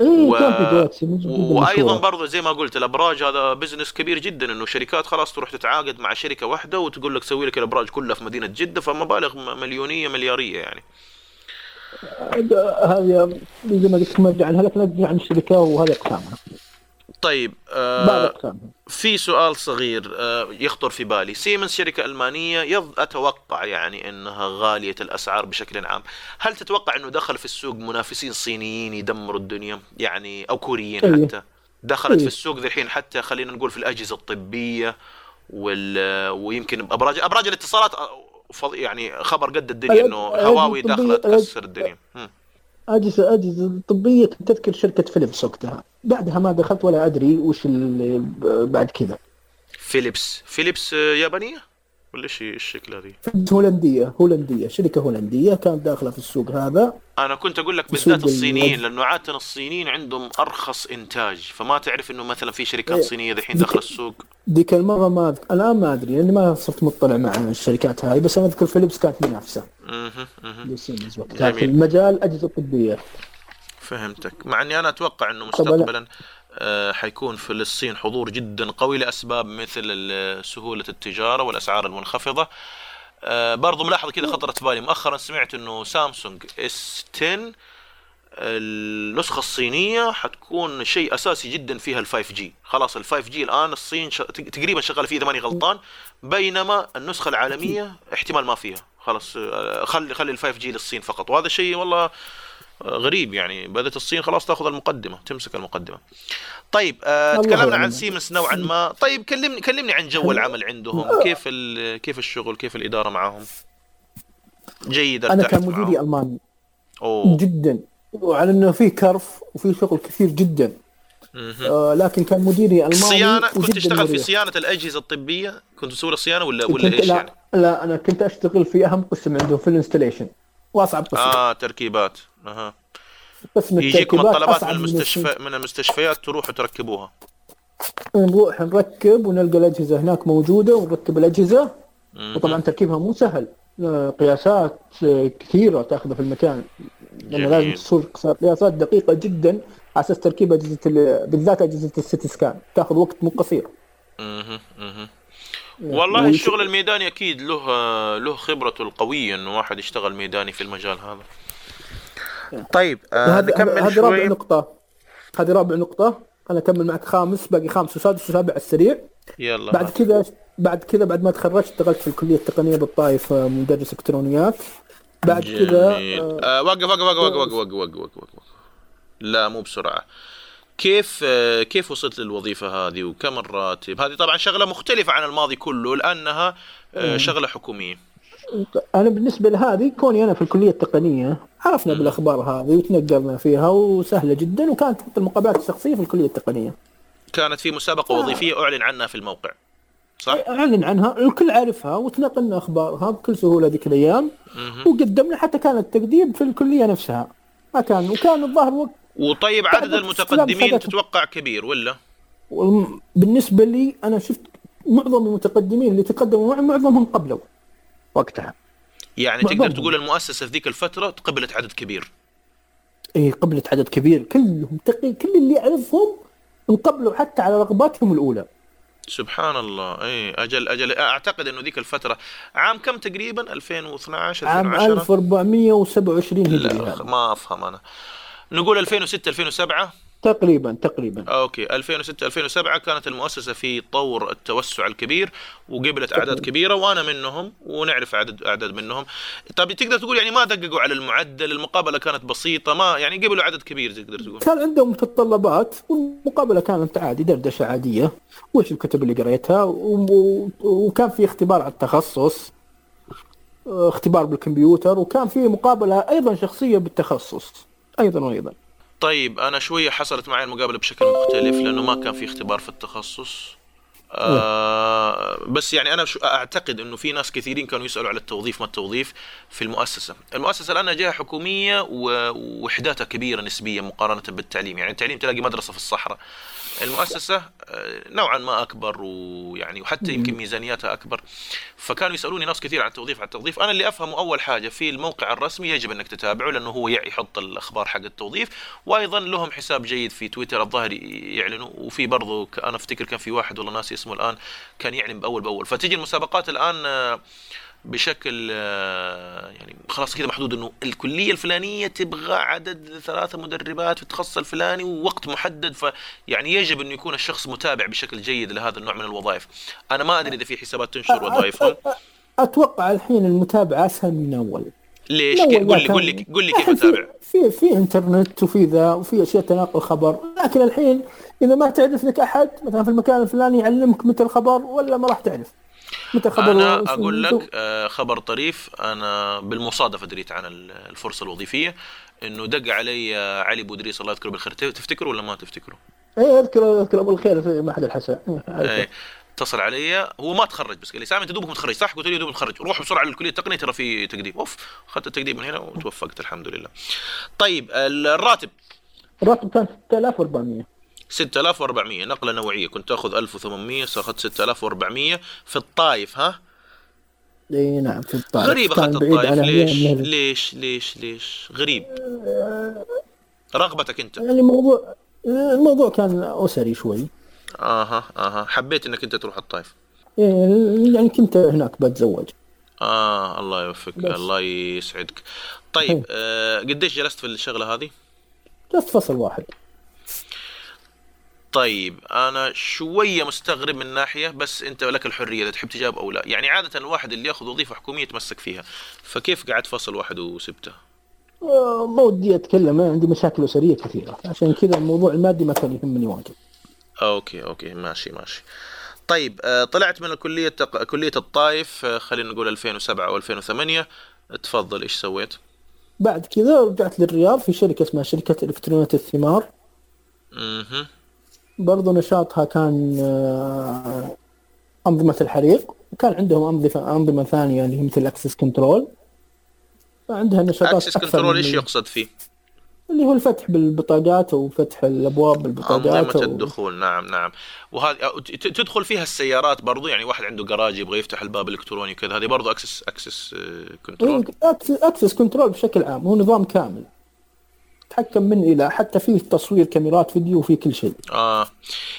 و- سيمنز جداً وأيضا. برضو زي ما قلت الأبراج هذا business كبير جدا إنه شركات خلاص تروح تتعاقد مع شركة واحدة وتقول لك سوي لك الأبراج كلها في مدينة جدة فمبالغ مليونية مليارية يعني هذه زي ما قلت نرجع عنها لكن عن الشركة وهذه اقسامها طيب آه في سؤال صغير آه يخطر في بالي سيمنز شركة ألمانية يظ... أتوقع يعني أنها غالية الأسعار بشكل عام هل تتوقع أنه دخل في السوق منافسين صينيين يدمروا الدنيا يعني أو كوريين إيه. حتى دخلت إيه. في السوق ذحين حتى خلينا نقول في الأجهزة الطبية وال... ويمكن أبراج أبراج الاتصالات فض... يعني خبر قد الدنيا أنه هواوي الأج- تكسر الدنيا. اجهزه اجهزه طبية تذكر شركة فيليبس وقتها بعدها ما دخلت ولا أدري وش اللي بعد كذا. فيليبس. فيليبس يابانية؟ ولا إيش الشكل هذه؟ هولنديه هولندية شركة هولندية كانت داخلة في السوق هذا أنا كنت أقول لك بالذات الصينيين ال- لأنه عادة الصينيين عندهم أرخص إنتاج فما تعرف إنه مثلا في شركات إيه. صينية دحين داخله السوق ذيك المرة ما أذك... الآن ما أدري لأني ما صرت مطلع مع الشركات هاي بس أنا أذكر فيليبس كانت منافسة. لسيمنز وقتها في. المجال أجهزة طبية فهمتك مع إني أنا أتوقع إنه. مستقبلا حيكون في الصين حضور جدا قوي لأسباب مثل ال- سهولة التجارة والأسعار المنخفضة. آه، برضو ملاحظة كذا خطرت في بالي مؤخرا سمعت إنه سامسونج إس 10 النسخة الصينية حتكون شيء أساسي جدا فيها ال 5G. خلاص ال 5G الآن الصين ش... تقريبا شغالة فيه إذا ماني غلطان بينما النسخة العالمية احتمال ما فيها. خلاص آه، خلي خلي ال 5G للصين فقط. وهذا شيء والله آه، غريب يعني بدأت الصين خلاص تأخذ المقدمة تمسك المقدمة طيب آه تكلمنا. عن سيمنز نوعا ما طيب كلمني كلمني عن جو العمل عندهم كيف. كيف الشغل كيف الإدارة معهم جيد أنا كان معهم؟ مديري ألماني أوه جدا وعلى إنه في كرف وفي شغل كثير جدا. آه لكن كان مديري الماني الصيانة كنت تشتغل في مريح. صيانة الأجهزة الطبية كنت تسوي الصيانة ولا ولا كنت إيش لا يعني؟ لا أنا كنت أشتغل في أهم قسم عندهم في الانستليشن واصعب قسم. آه تركيبات. أها. قسم يجيكم الطلبات من المستشفى من المستشفيات تروحوا تركبوها نروح نركب ونلقى الأجهزة هناك موجودة ونركب الأجهزة. وطبعا تركيبها مو سهل. آه، قياسات آه، كثيرة تأخذها في المكان. جميل. لازم تصير قياسات دقيقة جدا على أساس تركيب أجهزة ال- بالذات أجهزة السيتي سكان. تأخذ وقت مو قصير. مهم. مهم. والله الشغل الميداني أكيد له له خبرته القوية إنه واحد يشتغل ميداني في المجال هذا. طيب آه نكمل هذه رابع نقطة. هذه رابع نقطة. أنا أكمل معك خامس باقي خامس. وسادس وسابع على السريع. يلا. بعد كذا بعد كذا بعد ما تخرجت اشتغلت في الكلية التقنية بالطائف آه، مدرس إلكترونيات. بعد كذا آه, آه، وقف وقف وقف وقف وقف وقف وقف لا مو بسرعة. كيف آه كيف وصلت للوظيفة هذه وكم الراتب؟ هذه طبعا شغلة مختلفة عن الماضي كله لأنها آه شغلة حكومية. أنا بالنسبة لهذه كوني أنا في الكلية التقنية عرفنا بالأخبار هذه وتنقلنا فيها وسهلة جدا وكانت حتى المقابلات الشخصية في الكلية التقنية. كانت في مسابقة وظيفية أعلن عنها في الموقع صح؟ أعلن عنها الكل عارفها وتنقلنا أخبارها بكل سهولة ذيك الأيام. وقدمنا حتى كان التقديم في الكلية نفسها. ما كان وكان الظاهر وقت وطيب عدد المتقدمين تتوقع كبير ولا؟ بالنسبة لي أنا شفت معظم المتقدمين اللي تقدموا معي معظمهم قبلوا وقتها. يعني تقدر. تقول المؤسسة في ذيك الفترة قبلت عدد كبير. اي قبلت عدد كبير. كلهم تقي كل اللي أعرفهم انقبلوا حتى على رغباتهم الأولى. سبحان الله. اي أجل أجل أعتقد إنه ذيك الفترة عام كم تقريبا؟ 2012 عام 2010 1427 هجري لا ما أفهم أنا. نقول 2006 2007 تقريبا تقريبا. أوكي 2006 2007 كانت المؤسسة في طور التوسع الكبير وقبلت أعداد كبيرة وأنا منهم ونعرف عدد أعداد منهم. طيب تقدر تقول يعني ما دققوا على المعدل؟ المقابلة كانت بسيطة ما يعني قبلوا عدد كبير تقدر تقول؟ كان عندهم متطلبات والمقابلة كانت عادي دردشة عادية. وش الكتب اللي قريتها. وكان في اختبار على التخصص آه، اختبار بالكمبيوتر وكان في مقابلة أيضا شخصية بالتخصص. أيضا وأيضا. طيب أنا شوية حصلت معي المقابلة بشكل مختلف لأنه ما كان في اختبار في التخصص. آه بس يعني أنا شو أعتقد إنه في ناس كثيرين كانوا يسألوا على التوظيف ما التوظيف في المؤسسة، المؤسسة الآن جهه حكومية ووحداتها كبيرة نسبيا مقارنة بالتعليم، يعني التعليم تلاقي مدرسة في الصحراء، المؤسسة آه، نوعا ما أكبر ويعني وحتى يمكن ميزانياتها أكبر. فكانوا يسألوني ناس كثير عن التوظيف عن التوظيف أنا اللي افهمه أول حاجة في الموقع الرسمي يجب أنك تتابعه لأنه هو يحط الأخبار حق التوظيف. وأيضا لهم حساب جيد في تويتر الظاهر يعلنوا. وفي برضه أنا أفتكر كان في واحد والله ناسي اسمه الآن كان يعلن بأول بأول. فتجي المسابقات الآن آه، بشكل آه، يعني خلاص كذا محدود إنه الكلية الفلانية تبغى عدد ثلاثة مدربات في التخصص الفلاني ووقت محدد فيعني يجب إنه يكون الشخص متابع بشكل جيد لهذا النوع من الوظائف أنا ما أدري إذا في حسابات تنشر وظائفهم أتوقع الحين المتابعة أسهل من اول ليش؟ قول لي قول لي قول لي كيف أتابع؟ في في إنترنت وفي ذا وفي أشياء تناقل خبر، لكن الحين إذا ما تعرف لك أحد مثلا في المكان الفلاني يعلمك متى الخبر ولا ما راح تعرف. متى خبر أنا أقول لك آه، خبر طريف. أنا بالمصادفة دريت عن الفرصة الوظيفية. إنه دق علي علي بودريس الله يذكره بالخير. تفتكره ولا ما تفتكره؟ إيه أذكر أذكر أبو الخير في معهد الحساء إيه اتصل علي. هو ما تخرج بس قال لي سامي أنت دوبك متخرج صح؟ قلت له دوبك متخرج. روح بسرعة للكلية التقنية ترى في تقديم. أوف أخذت التقديم من هنا وتوفقت الحمد لله. طيب الراتب. الراتب كان 6400 6400 نقلة نوعية. كنت تأخذ 1800 اخذت 6400 في الطايف ها؟ إي نعم في الطايف. غريب اخذت الطايف. ليش؟ ليش؟ ليش؟ ليش؟ غريب. رغبتك أنت. يعني الموضوع الموضوع كان أسري شوي. آها آها. حبيت إنك أنت تروح الطايف. إيه يعني كنت هناك بتزوج. آه الله يوفقك الله يسعدك. طيب آه قديش جلست في الشغلة هذه؟ جلست فصل واحد. طيب أنا شوية مستغرب من ناحية بس أنت لك الحرية إذا تحب تجاوب أو لا. يعني عادة الواحد اللي يأخذ وظيفة حكومية يتمسك فيها. فكيف قعدت فصل واحد وسبته؟ آه، ما ودي أتكلم عندي مشاكل أسرية كثيرة. عشان كذا الموضوع المادي ما كان يهمني واجد. أوكي أوكي ماشي ماشي. طيب آه، طلعت من الكلية تق... كلية الطايف آه، خلينا نقول 2007 أو 2008 تفضل إيش سويت؟ بعد كذا رجعت للرياض في شركة اسمها شركة الكترونيات الثمار. أها. برضو نشاطها كان آه، أنظمة الحريق. وكان عندهم أنظمة أنظمة ثانية اللي هي مثل access control فعندها نشاطات access control إيش يقصد فيه؟ اللي هو الفتح بالبطاقات أو فتح الأبواب بالبطاقات أنظمة الدخول نعم نعم. وهذه تدخل فيها السيارات برضو؟ يعني واحد عنده جراج يبغى يفتح الباب الإلكتروني وكذا هذه برضو access access control access control بشكل عام هو نظام كامل. تتحكم من إلى حتى فيه تصوير كاميرات فيديو وفي كل شيء. آه.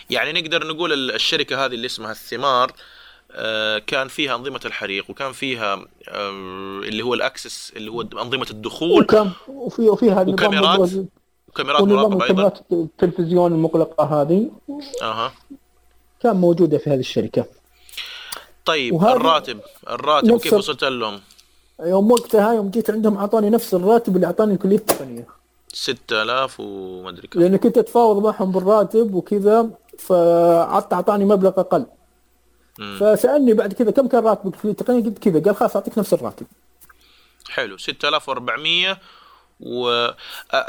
يعني نقدر نقول الشركة هذه اللي اسمها الثمار آه كان فيها أنظمة الحريق وكان فيها آه اللي هو ال access اللي هو أنظمة الدخول. وكان وفي وفيها وكاميرات. وكاميرات مراقبة أيضا. التلفزيون المقلقه هذه. أها. كان موجودة في هذه الشركة. طيب الراتب. الراتب كيف وصلت لهم؟ يوم وقتها يوم جيت عندهم اعطاني نفس الراتب اللي أعطاني الكلية التقنية. 6000 وما أدري كم. لأن كنت اتفاوض معهم بالراتب وكذا فعطى أعطاني مبلغ أقل. مم. فسألني بعد كذا كم كان راتبك في التقنيه قلت كذا. قال خلاص أعطيك نفس الراتب. حلو. 6400 و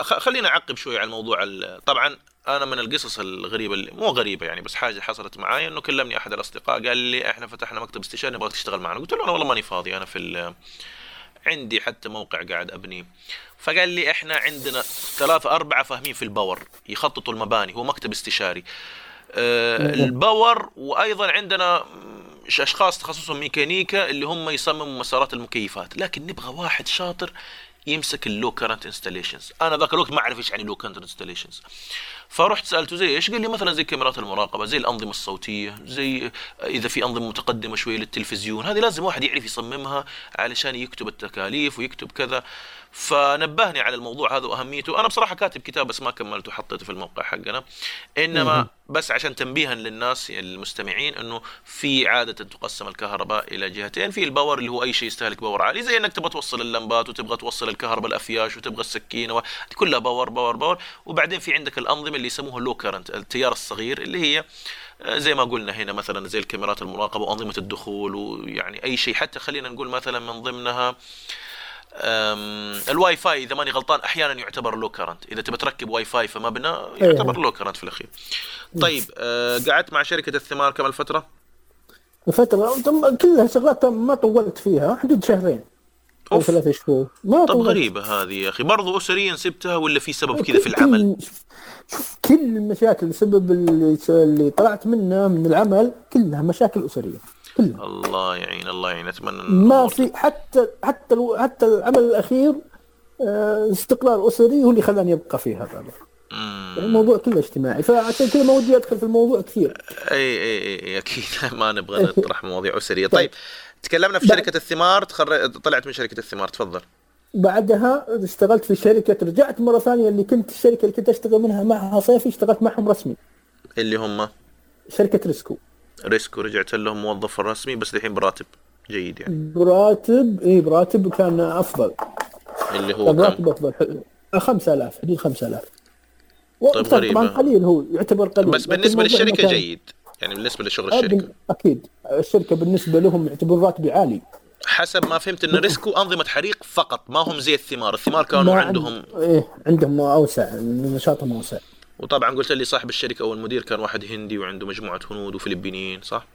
خلينا أعقب شوي على الموضوع طبعا أنا من القصص الغريبة اللي مو غريبة يعني بس حاجة حصلت معي إنه كلمني أحد الأصدقاء قال لي إحنا فتحنا مكتب استشاري نبغاك تشتغل معنا. قلت له أنا والله ماني فاضي أنا في عندي حتى موقع قاعد ابنيه فقال لي إحنا عندنا ثلاثة أربعة فاهمين في ال power يخططوا المباني هو مكتب استشاري. آه ال power وأيضا عندنا أشخاص تخصصهم ميكانيكا اللي هم يصمموا مسارات المكيفات. لكن نبغى واحد شاطر يمسك ال low current installations أنا ذاك الوقت ما أعرف إيش يعني low current installations فرحت سألته زي إيش؟ قال لي مثلا زي كاميرات المراقبة زي الأنظمة الصوتية زي إذا في أنظمة متقدمة شوية للتلفزيون هذه لازم واحد يعرف يصممها علشان يكتب التكاليف ويكتب كذا. فنبهني على الموضوع هذا وأهميته. أنا بصراحة كاتب كتاب بس ما كملته حطيته في الموقع حقنا. إنما بس عشان تنبيها للناس المستمعين إنه في عادة تقسم الكهرباء إلى جهتين. في ال power اللي هو أي شيء يستهلك power عالي زي إنك تبغى توصل اللمبات وتبغى توصل الكهرباء الأفياش وتبغى السكينة كلها power power power. وبعدين في عندك الأنظمة اللي يسموها low current التيار الصغير اللي هي آه، زي ما قلنا هنا مثلا زي الكاميرات المراقبة وأنظمة الدخول ويعني أي شيء. حتى خلينا نقول مثلا من ضمنها الواي فاي إذا ماني غلطان أحيانا يعتبر low current إذا تبى تركب واي فاي في مبنى يعتبر low current في الأخير. طيب آه، قعدت مع شركة الثمار كم الفترة الفترة طب كلها شغلات ما طولت فيها حدود شهرين أو. ثلاث شهور. ما طب طولت. غريبة هذه يا أخي. برضو اسريا سبتها ولا في سبب كذا في العمل؟ شوف- كل المشاكل بسبب اللي, اللي طلعت منه من العمل كلها مشاكل أسرية. كلها الله يعين الله يعين. أتمنى ما في حتى حتى حتى العمل الأخير آه، استقرار أسري هو اللي خلاني أبقى في هذا. يعني الموضوع كله اجتماعي. فعشان كذا ما ودي أدخل في الموضوع كثير. اي اي اي, أكيد. ما نبغى نطرح مواضيع أسرية. طيب تكلمنا في شركة الثمار. تخر... طلعت من شركة الثمار. تفضل. بعدها اشتغلت في شركة رجعت مرة ثانية اللي كنت الشركة اللي كنت أشتغل منها معها صيفي اشتغلت معهم رسمي. اللي هم؟ شركة ريسكو. ريسكو رجعت لهم موظف رسمي بس الحين براتب جيد يعني. براتب إي براتب كان أفضل. اللي هو كان كم؟ راتب أفضل 5000 حدود 5000 طيب طبعا. قليل هو يعتبر قليل بس بالنسبة للشركة كان- جيد. يعني بالنسبة لشغل آه، الشركة. أكيد. الشركة بالنسبة لهم يعتبر راتبي عالي. حسب ما فهمت إن ريسكو أنظمة حريق فقط ما هم زي الثمار. الثمار كانوا عندهم إيه عندهم أوسع نشاطهم أوسع. وطبعا قلت لي صاحب الشركة أو المدير كان واحد هندي وعنده مجموعة هنود وفلبينيين صح؟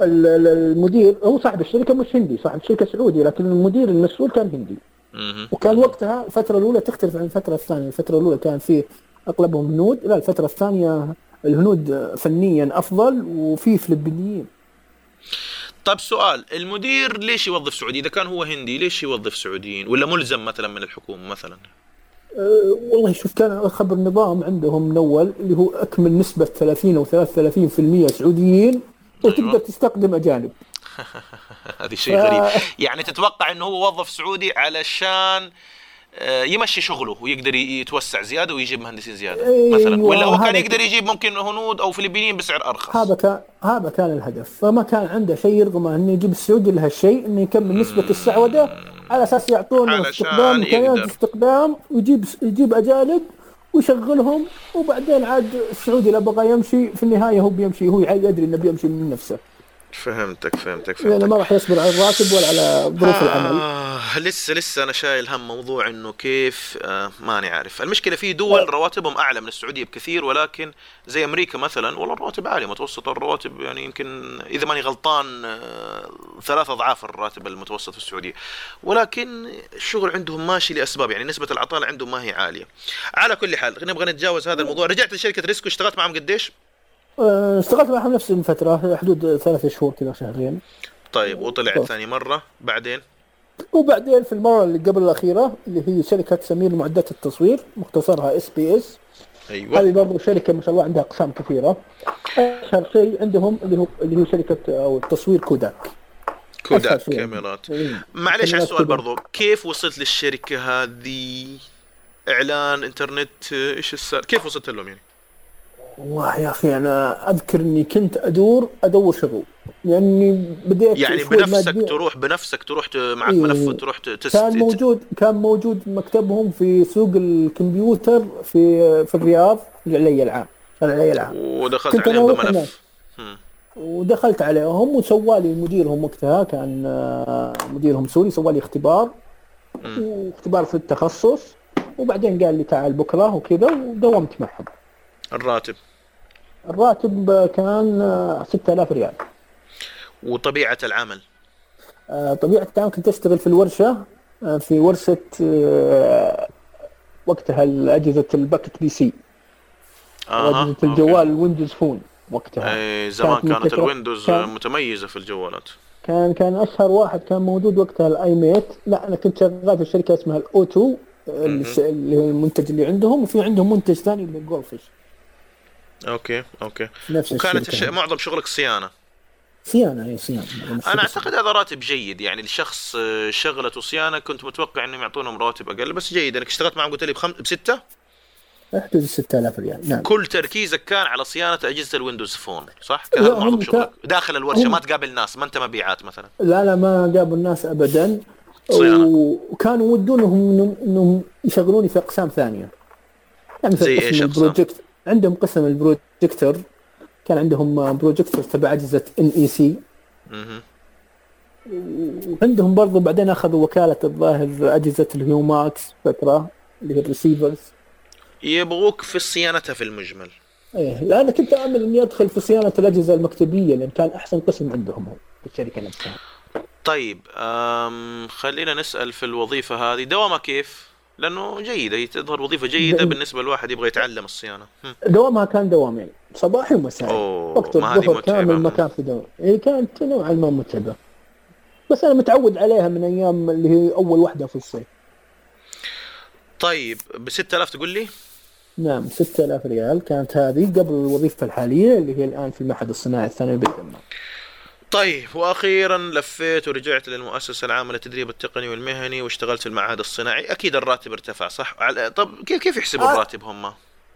ال- ال- المدير هو صاحب الشركة مش هندي صاحب الشركة سعودي لكن المدير المسؤول كان هندي. وكان وقتها الفترة الأولى تختلف عن الفترة الثانية. الفترة الأولى كان في أغلبهم هنود لا الفترة الثانية الهنود فنيا أفضل وفي فلبينيين. طيب سؤال المدير ليش يوظف سعودي؟ إذا كان هو هندي ليش يوظف سعوديين؟ ولا ملزم مثلا من الحكومة مثلا؟ أه والله شوف كان خبر نظام عندهم من اول اللي هو أكمل نسبة 30 أو 33% سعوديين وتقدر أيوة. تستخدم أجانب هذه شيء غريب يعني تتوقع إنه هو وظف سعودي علشان يمشي شغله ويقدر يتوسع زيادة ويجيب مهندسين زيادة أيوة، مثلا. ولا هو كان يقدر يجيب ممكن هنود أو فلبينيين بسعر أرخص؟ هذا كان هذا كان الهدف. فما كان عنده شيء يرغم إنه يجيب السعودي لهالشيء إنه يكمل نسبة السعودة على أساس يعطونه امكانيات يقدر. استخدام ويجيب يجيب أجانب ويشغلهم وبعدين عاد السعودي لو بغى يمشي في النهاية هو بيمشي هو يدري إنه بيمشي من نفسه. فهمتك فهمتك لأنه فهمتك. ما راح يصبر على الراتب ولا على ظروف العمل. آه لسه لسه أنا شايل هم موضوع إنه كيف آه ماني عارف. المشكلة في دول رواتبهم أعلى من السعودية بكثير ولكن زي أمريكا مثلا والله الرواتب عالية متوسط الرواتب يعني يمكن إذا ماني غلطان آه ثلاث أضعاف الراتب المتوسط في السعودية. ولكن الشغل عندهم ماشي لأسباب يعني نسبة العطالة عندهم ما هي عالية. على كل حال نبغى نتجاوز هذا الموضوع. رجعت لشركة ريسكو اشتغلت معهم قديش؟ اشتغلت معهم نفس الفترة حدود ثلاث شهور كذا شهرين. طيب وطلعت طيب. ثاني مرة بعدين؟ وبعدين في المرة اللي قبل الأخيرة اللي هي شركة سمير معدات التصوير مختصرها SPS. أيوه. هذه برضو شركة ما شاء الله عندها أقسام كثيرة. أشهر شيء عندهم اللي هو اللي هو شركة أو التصوير كوداك. كوداك. كاميرات. إيه. معلش على السؤال. برضو كيف وصلت للشركة هذه؟ إعلان إنترنت آه، إيش السالفة كيف وصلت لهم يعني؟ والله يا أخي أنا أذكر إني كنت أدور أدور شغل يعني بديت يعني بنفسك. تروح بنفسك تروح معك إيه. ملف تروح تست كان موجود كان موجود مكتبهم في سوق الكمبيوتر في في الرياض العلي العام العلي العام ودخلت كنت عليهم بملف. ودخلت عليهم وسوالي مديرهم وقتها كان آه، مديرهم سوري سوالي اختبار. واختبار في التخصص وبعدين قال لي تعال بكرة وكذا ودومت معهم الراتب؟ الراتب كان آه، 6000 ريال. وطبيعة العمل؟ آه، طبيعة العمل كنت أشتغل في الورشة آه، في ورشة آه، وقتها أجهزة ال Pocket PC. آها أجهزة الجوال ال Windows Phone وقتها. اي زمان كانت كانت ال Windows كان- متميزة في الجوالات. كان كان أشهر واحد كان موجود وقتها ال i-mate لا أنا كنت شغال في شركة اسمها ال O2 اللي هو المنتج اللي عندهم وفي عندهم منتج ثاني اللي هو جولفش okay okay. نفس وكانت الش... معظم شغلك صيانة. صيانة هي صيانة. أنا أعتقد هذا راتب جيد يعني لشخص آه، شغلته صيانه كنت متوقع إنهم يعطونهم راتب أقل بس جيد. انك اشتغلت معهم قلت لي بخم... بستة؟ حدود 6000 ريال. نعم. كل تركيزك كان على صيانة أجهزة ال Windows Phone صح؟ كان معظم شغلك. داخل الورشة هم- ما تقابل ناس ما أنت مبيعات مثلا. لا لا ما أقابل ناس ابدا. صيانة. وكانوا يودونهم انهم إنهم يشغلوني في أقسام ثانية. يعني في زي أقسام؟ ال project عندهم قسم البروجيكتور. كان عندهم بروجيكتور تبع أجهزة NEC. وعندهم برضو بعدين أخذوا وكالة الظاهر أجهزة ال Humax فتره اللي هي ال receivers. يبغوك في صيانتها في المجمل. إيه لا أنا كنت آمل إني أدخل في صيانة الأجهزة المكتبية لأن كان أحسن قسم عندهم في الشركة نفسها. طيب خلينا نسأل في الوظيفة هذه. دوامها كيف؟ لأنه جيدة هي تظهر وظيفة جيدة جيد. بالنسبة لواحد يبغى يتعلم الصيانة. هم. دوامها كان دوامين صباحي ومسائي أوه وقت الظهر كامل ما كان في دوام. إيه كانت نوعا ما متعبة. بس أنا متعود عليها من أيام اللي هي أول واحدة في الصيف. طيب ب 6000 تقول لي؟ نعم 6000 ريال كانت هذه قبل الوظيفة الحالية اللي هي الآن في المعهد الصناعي الثانوي بالدمام طيب وأخيرا لفيت ورجعت للمؤسسة العامة للتدريب التقني والمهني واشتغلت في المعهد الصناعي. أكيد الراتب ارتفع صح؟ على طب كيف كيف يحسبوا آه. الراتب هم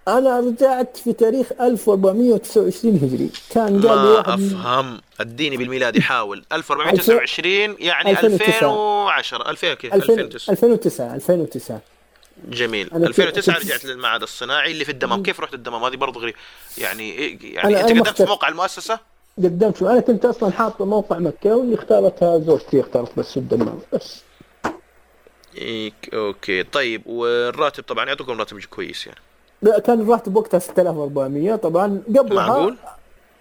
أنا رجعت في تاريخ 1429 هجري. كان قال لي واحد أفهم. أديني بالميلادي حاول. 1429 يعني 2009. 2010 2000 كيف؟ 2000 2009 2009 2009 جميل. أنا 2009 كنت- رجعت للمعهد الصناعي اللي في الدمام. كيف رحت الدمام؟ هذه برضه غريب يعني إيه- يعني أنت قدمت في. موقع المؤسسة؟ قدمت شو أنا كنت أصلا حاط موقع مكه واللي اختارتها زوجتي اختارت بس الدمام بس. إيك okay. طيب والراتب طبعا يعطوكم راتب كويس يعني. لا، كان الراتب وقتها 6400 طبعا قبلها معقول؟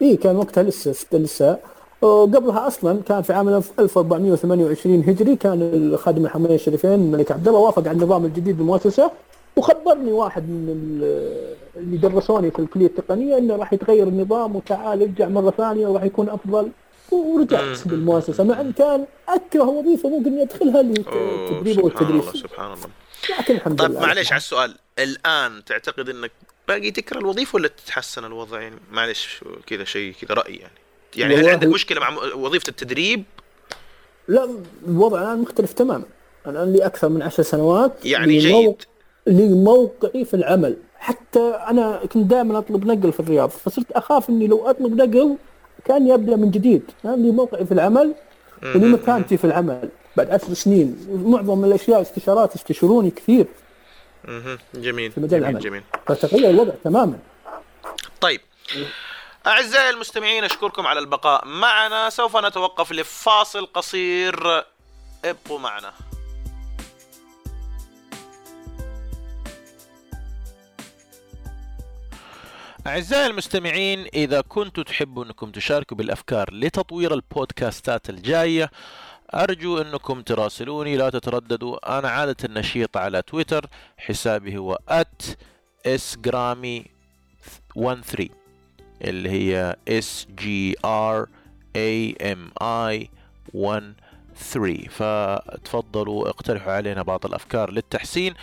اي كان وقتها لسه ست- لسه. وقبلها أصلا كان في عام 1428 هجري كان الخادم الحرمين الشريفين الملك عبد الله وافق على النظام الجديد بالمؤسسة. وخبرني واحد من ال- اللي درسوني في الكلية التقنية إنه راح يتغير النظام وتعال ارجع مرة ثانية وراح يكون أفضل. ورجعت. بالمؤسسه مع إن كان أكره وظيفة ممكن ادخلها أوه، التدريب سبحان والتدريس الله سبحان الله. لكن الحمد طيب لله. معلش على السؤال. الآن تعتقد إنك باقي تكره الوظيفة ولا تتحسن الوضع؟ يعني معلش كذا شيء كذا رأي يعني. يعني هل عندك مشكلة مع وظيفة التدريب؟ لا الوضع الآن مختلف تماما. أنا لي أكثر من عشر سنوات. يعني جيد. لي موقعي في العمل. حتى أنا كنت دائما أطلب نقل في الرياض فصرت أخاف إني لو أطلب نقل كاني ابدا من جديد. لي موقعي في العمل ولي مم. مكانتي في العمل. بعد عشر سنين معظم الأشياء استشارات يستشيروني كثير. مهم. جميل في مجال جميل العمل. جميل. فتغير الوضع تماما. طيب أعزائي المستمعين أشكركم على البقاء معنا. سوف نتوقف لفاصل قصير. ابقوا معنا. أعزائي المستمعين إذا كنتم تحبوا أنكم تشاركوا بالأفكار لتطوير البودكاستات الجاية أرجو أنكم تراسلوني لا تترددوا. أنا عادة نشيط على تويتر حسابي هو @sgrami 13 اللي هي S G R A M I 1 3 فتفضلوا اقترحوا علينا بعض الأفكار للتحسين.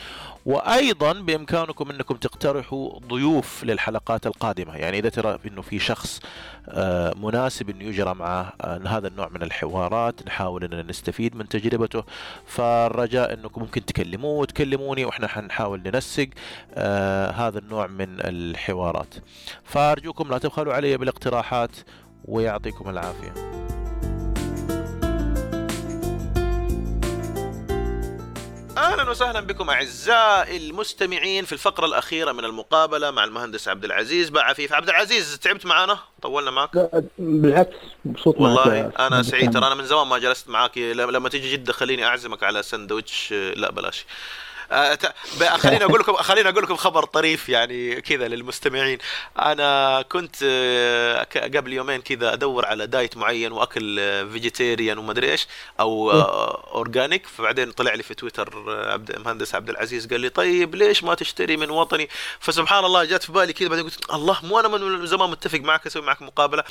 وأيضا بإمكانكم أنكم تقترحوا ضيوف للحلقات القادمة. يعني إذا ترى إنه في شخص آه، مناسب إنه يجرى معه آه، هذا النوع من الحوارات نحاول إننا نستفيد من تجربته. فالرجاء إنكم ممكن تكلموه وتكلموني وإحنا حنحاول ننسق آه، هذا النوع من الحوارات. فأرجوكم لا تبخلوا علي بالاقتراحات ويعطيكم العافية. أهلا وسهلا بكم أعزائي المستمعين في الفقرة الأخيرة من المقابلة مع المهندس عبد العزيز. بعفيف عبد العزيز تعبت معنا طولنا معك بالعكس مبسوط معك والله يا أنا سعيد. ترى أنا من زمان ما جلست معاك. لما تيجي جدة خليني أعزمك على سندوتش لا بلاش. خليني أقول لكم خليني أقول لكم خبر طريف يعني كذا للمستمعين. أنا كنت آه، قبل يومين كذا أدور على diet معين وأكل vegetarian وما ادري إيش أو آه، organic فبعدين طلع لي في تويتر آه، عبد المهندس عبد العزيز قال لي طيب ليش ما تشتري من وطني؟ فسبحان الله جات في بالي كذا بعدين قلت الله مو أنا من زمان متفق معك أسوي معك مقابلة.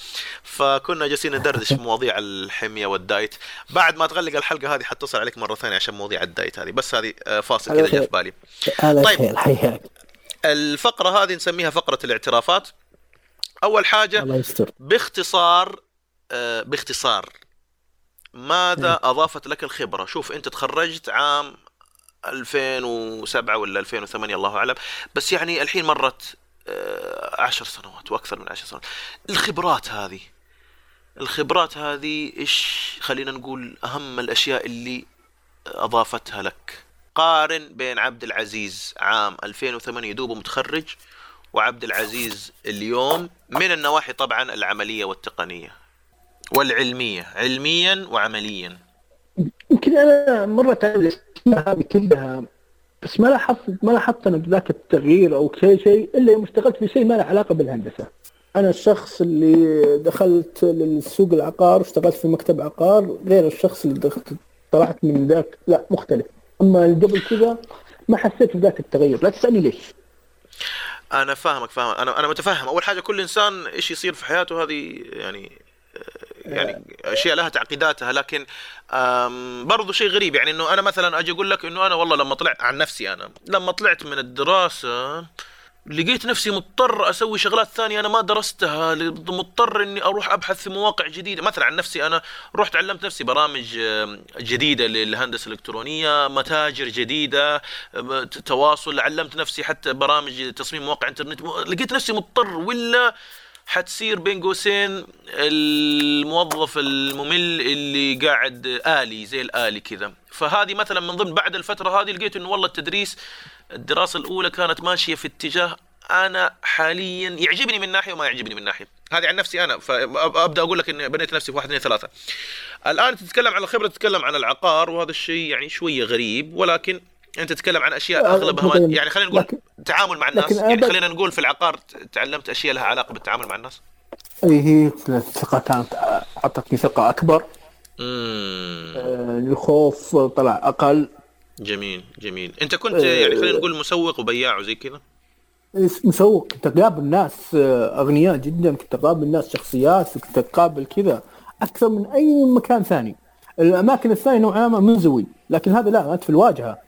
فكنا جالسين ندردش في مواضيع الحمية وال diet. بعد ما تغلق الحلقة هذه حتصل عليك مرة ثانية عشان مواضيع ال diet هذه. بس هذه آه، فاصل على كذا جاء. في بالي. طيب. خير حياك. الفقرة هذه نسميها فقرة الاعترافات. أول حاجة الله يستر. باختصار آه، باختصار. ماذا أضافت لك الخبرة؟ شوف أنت تخرجت عام 2007 ولا 2008 الله أعلم. بس يعني الحين مرت آه، عشر سنوات وأكثر من عشر سنوات. الخبرات هذه الخبرات هذه إيش خلينا نقول أهم الأشياء اللي أضافتها لك؟ قارن بين عبد العزيز عام 2008 دوبه متخرج وعبد العزيز اليوم من النواحي طبعا العملية والتقنية والعلمية علميا وعمليا يمكن أنا مرت على هذه كلها بس ما لاحظت ما لاحظت أنا بذاك التغيير أو شيء شيء إلا يوم اشتغلت في شيء ما له علاقة بالهندسة. أنا الشخص اللي دخلت للسوق العقار واشتغلت في مكتب عقار غير الشخص اللي دخلت طلعت من ذاك لا مختلف. أما قبل كذا ما حسيت بذاك التغير، لا تسألني ليش. أنا فاهمك فاهم. أنا أنا متفهم. أول حاجة كل إنسان إيش يصير في حياته هذه يعني يعني أشياء لها تعقيداتها. لكن برضو شيء غريب. يعني إنه أنا مثلا أجي أقول لك إنه أنا والله لما طلعت عن نفسي أنا لما طلعت من الدراسة لقيت نفسي مضطر أسوي شغلات ثانية أنا ما درستها مضطر إني أروح أبحث في مواقع جديدة. مثلا عن نفسي أنا رحت علمت نفسي برامج جديدة للهندسة الإلكترونية متاجر جديدة تواصل علمت نفسي حتى برامج تصميم مواقع إنترنت. لقيت نفسي مضطر ولا حتصير بين قوسين الموظف الممل اللي قاعد آلي زي الآلي كذا. فهذه مثلا من ضمن بعد الفترة هذه لقيت إنه والله التدريس الدراسة الأولى كانت ماشية في اتجاه أنا حاليا يعجبني من ناحية وما يعجبني من ناحية. هذه عن نفسي أنا فأبدأ أقول لك إني بنيت نفسي في واحد اثنين ثلاثة. الآن تتكلم عن الخبرة تتكلم عن العقار وهذا الشيء يعني شوية غريب ولكن أنت تتكلم عن أشياء آه، أغلبها. ما يعني خلينا نقول لكن- تعامل مع الناس. يعني خلينا نقول في العقار تعلمت أشياء لها علاقة بالتعامل مع الناس. أي هي الثقه كانت أعطتني ثقة أكبر. آه، الخوف طلع أقل. جميل جميل. أنت كنت يعني خلينا نقول مسوق وبياع وزي كذا؟ مسوق. كنت أقابل ناس آه، أغنياء جدا. كنت أقابل ناس شخصيات كنت أقابل كذا أكثر من أي مكان ثاني. الأماكن الثانية نوعا ما منزوي لكن هذا لا انت في الواجهة.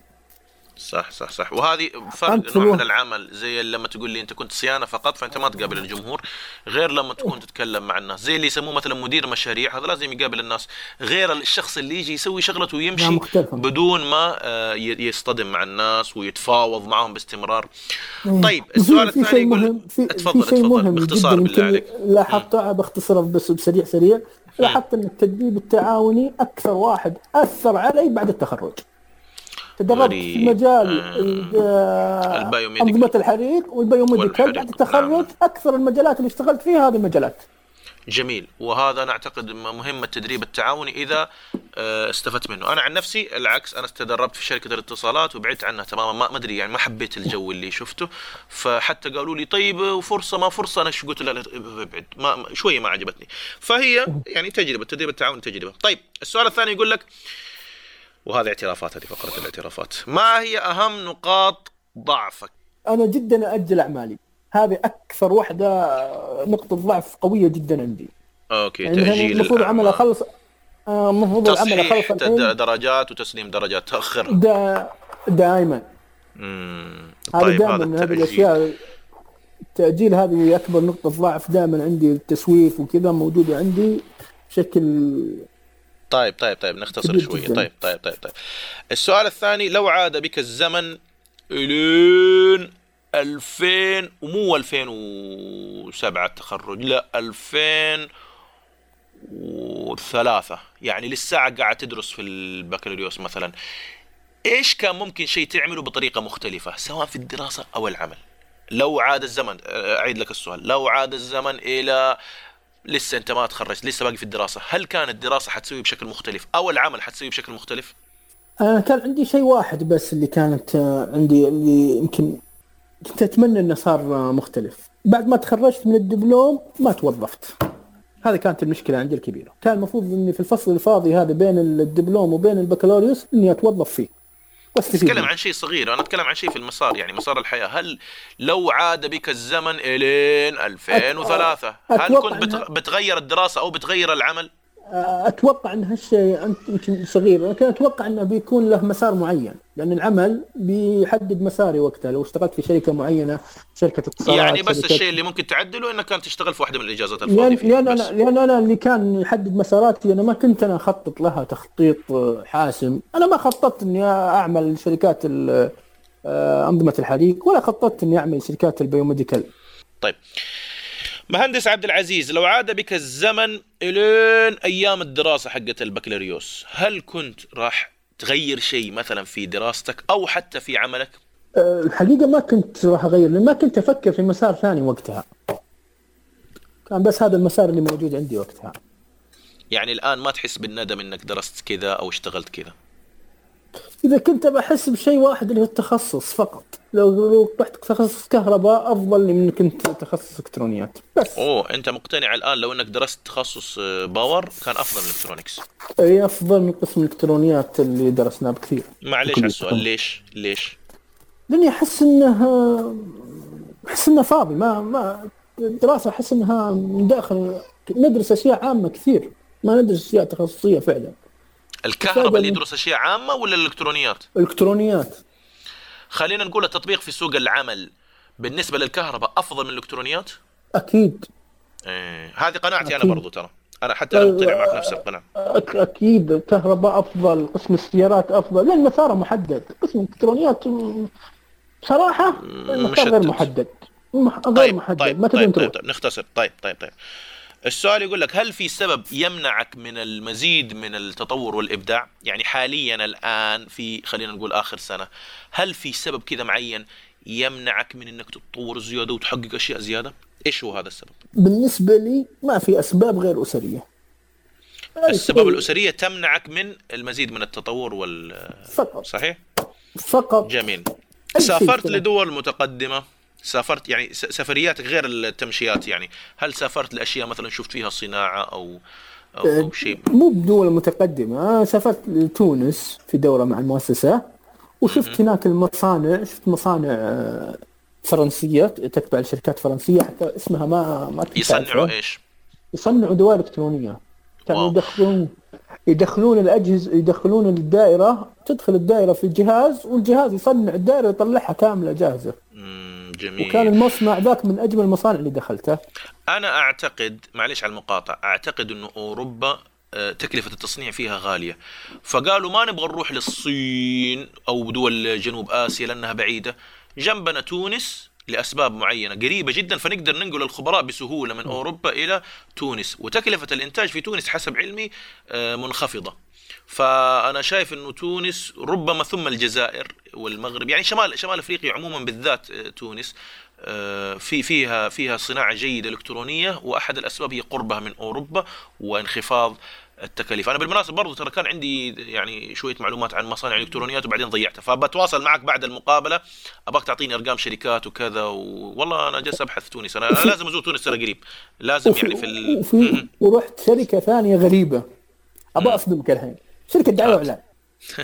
صح صح صح. وهذه فرق نوع من العمل زي لما تقول لي أنت كنت صيانة فقط فأنت ما تقابل الجمهور غير لما تكون تتكلم مع الناس. زي اللي يسموه مثلا مدير مشاريع هذا لازم يقابل الناس. غير الشخص اللي يجي يسوي شغلته ويمشي. بدون ما آه، يصطدم مع الناس ويتفاوض معهم باستمرار. طيب السؤال الثاني يقول مهم في, اتفضل في شيء اتفضل مهم باختصار بالله عليك. لاحظته باختصار بس بسريع سريع لاحظت أن التدريب التعاوني أكثر واحد أثر علي بعد التخرج. تدربت. في مجال آه. آه،. أنظمة الحريق والبيوميديكال بعد التخرج نعم. أكثر المجالات اللي اشتغلت فيها هذه المجالات؟ جميل. وهذا أنا أعتقد مهم التدريب التعاوني إذا آه، استفدت منه. أنا عن نفسي العكس أنا تدربت في شركة الاتصالات وبعدت عنها تماما. ما أدري يعني ما حبيت الجو اللي شفته. فحتى قالوا لي طيب وفرصه ما فرصة؟ أنا شو قلت؟ لا لا ابعد. ما شوية ما عجبتني. فهي يعني تجربة التدريب التعاوني تجربة. طيب السؤال الثاني يقول لك وهذه اعترافات هذه فقرة الاعترافات. ما هي أهم نقاط ضعفك؟ أنا جدا أجل أعمالي. هذه أكثر واحدة نقطة ضعف قوية جدا عندي. أوكي يعني تأجيل المفروض العمل. اخلص آه، المفروض العمل اخلص الحين. درجات وتسليم درجات تاخرها دا دائما. طيب هذا دائما هذه الأشياء التأجيل هذه أكبر نقطة ضعف. دائما عندي التسويف وكذا موجودة عندي بشكل طيب طيب طيب نختصر شوية. طيب طيب طيب طيب. السؤال الثاني لو عاد بك الزمن إلين 2000 ومو 2007 التخرج لا 2003 يعني للساعة قاعد تدرس في البكالوريوس مثلا. إيش كان ممكن شيء تعمله بطريقة مختلفة سواء في الدراسة أو العمل؟ لو عاد الزمن أعيد لك السؤال. لو عاد الزمن إلى لسه انت ما تخرجت لسه باقي في الدراسة. هل كانت الدراسة حتسوي بشكل مختلف أو العمل حتسوي بشكل مختلف؟ أنا كان عندي شيء واحد بس اللي كانت آه، عندي اللي يمكن كنت أتمنى إنه صار آه، مختلف. بعد ما تخرجت من الدبلوم ما توظفت. هذه كانت المشكلة عندي الكبيرة. كان المفروض إني في الفصل الفاضي هذا بين الدبلوم وبين البكالوريوس إني أتوظف فيه. اتكلم. عن شيء صغير أنا أتكلم عن شيء في المسار يعني مسار الحياة هل لو عاد بك الزمن إلين 2003 هل كنت بتغير الدراسة أو بتغير العمل أتوقع أن هالشيء أنت يمكن صغير لكن أتوقع أنه بيكون له مسار معين لأن العمل بيحدد مساري وقتها. لو اشتغلت في شركة معينة شركة اتصالات يعني بس شركة- الشيء اللي ممكن تعدله إنك كانت تشتغل في واحدة من الإجازات الفاضية لأن بس. أنا لأن أنا اللي كان يحدد مساراتي أنا ما كنت أنا أخطط لها تخطيط آه، حاسم. أنا ما خططت إني أعمل شركات آه، أنظمة الحريق ولا خططت إني أعمل شركات البيوميديكال. طيب. مهندس عبد العزيز لو عاد بك الزمن إلين أيام الدراسة حقت البكالوريوس هل كنت راح تغير شيء مثلا في دراستك أو حتى في عملك؟ أه، الحقيقة ما كنت راح أغير لأن ما كنت أفكر في مسار ثاني وقتها. كان بس هذا المسار اللي موجود عندي وقتها. يعني الآن ما تحس بالندم إنك درست كذا أو اشتغلت كذا؟ إذا كنت بحس بشيء واحد اللي هو التخصص فقط. لو لو رحت تخصص كهرباء أفضل من إنك كنت تخصص إلكترونيات. بس. أوه أنت مقتنع الآن لو إنك درست تخصص آه، power كان أفضل من electronics أي أفضل من قسم الالكترونيات اللي درسناه بكثير. معليش على السؤال ليش؟ ليش؟ لأني أحس انها أحس انها فاضي. ما ما الدراسه أحس إنها من داخل ندرس أشياء عامة كثير. ما ندرس أشياء تخصصية فعلا. الكهرباء اللي يدرس أشياء عامة ولا الإلكترونيات؟ الكترونيات خلينا نقول التطبيق في سوق العمل بالنسبة للكهرباء أفضل من الإلكترونيات؟ أكيد. إيه. هذه قناعتي أنا أكيد. برضو ترى. أنا حتى أنا مقتنع معك نفس القناعة. أكيد. الكهرباء أفضل قسم السيارات أفضل. لأن مساره محدد. قسم الإلكترونيات بصراحة المسار غير. محدد. مح- غير طيب محدد. طيب ما تقدر طيب, طيب, طيب نختصر. طيب طيب طيب. السؤال يقول لك هل في سبب يمنعك من المزيد من التطور والإبداع؟ يعني حاليا الآن في خلينا نقول آخر سنة، هل في سبب كذا معين يمنعك من إنك تتطور زيادة وتحقق أشياء زيادة؟ إيش هو هذا السبب؟ بالنسبة لي ما في أسباب غير أسرية السبب الأسرية تمنعك من المزيد من التطور وال فقط صحيح؟ فقط جميل. سافرت. لدول متقدمة سافرت يعني سفرياتك غير التمشيات يعني. هل سافرت لأشياء مثلا شفت فيها صناعة أو أو, أه، أو شيء؟ مو بدول متقدمة أنا سافرت لتونس في دورة مع المؤسسة وشفت هناك المصانع شفت مصانع آه، فرنسية تتبع لشركات فرنسية حتى اسمها ما ما يصنعوا. إيش؟ يصنعوا دوائر إلكترونية. كانوا. يدخلون يدخلون الأجهزة يدخلون الدائرة تدخل الدائرة في الجهاز والجهاز يصنع الدائرة ويطلعها كاملة جاهزة. مم، جميل. وكان المصنع ذاك من أجمل المصانع اللي دخلته. أنا أعتقد معليش على المقاطعة أعتقد إنه أوروبا آه، تكلفة التصنيع فيها غالية. فقالوا ما نبغى نروح للصين أو دول جنوب آسيا لأنها بعيدة. جنبنا تونس لأسباب معينة قريبة جدا فنقدر ننقل الخبراء بسهولة من أوروبا إلى تونس. وتكلفة الإنتاج في تونس حسب علمي آه، منخفضة. فأنا شايف أنه تونس ربما ثم الجزائر والمغرب يعني شمال شمال أفريقيا عموما بالذات آه، تونس آه، في فيها فيها صناعة جيدة إلكترونية وأحد الأسباب هي قربها من أوروبا وانخفاض التكاليف. أنا بالمناسبة برضو ترى كان عندي يعني شوية معلومات عن مصانع الالكترونيات وبعدين ضيعتها. فبتواصل معك بعد المقابلة. أبغاك تعطيني أرقام شركات وكذا و... والله أنا جالس أبحث تونس. أنا, أنا لازم أزور تونس ترى قريب. لازم يعني في ال... وفي. ورحت شركة ثانية غريبة. أبغى أصدمك الحين. شركة دعاية وإعلان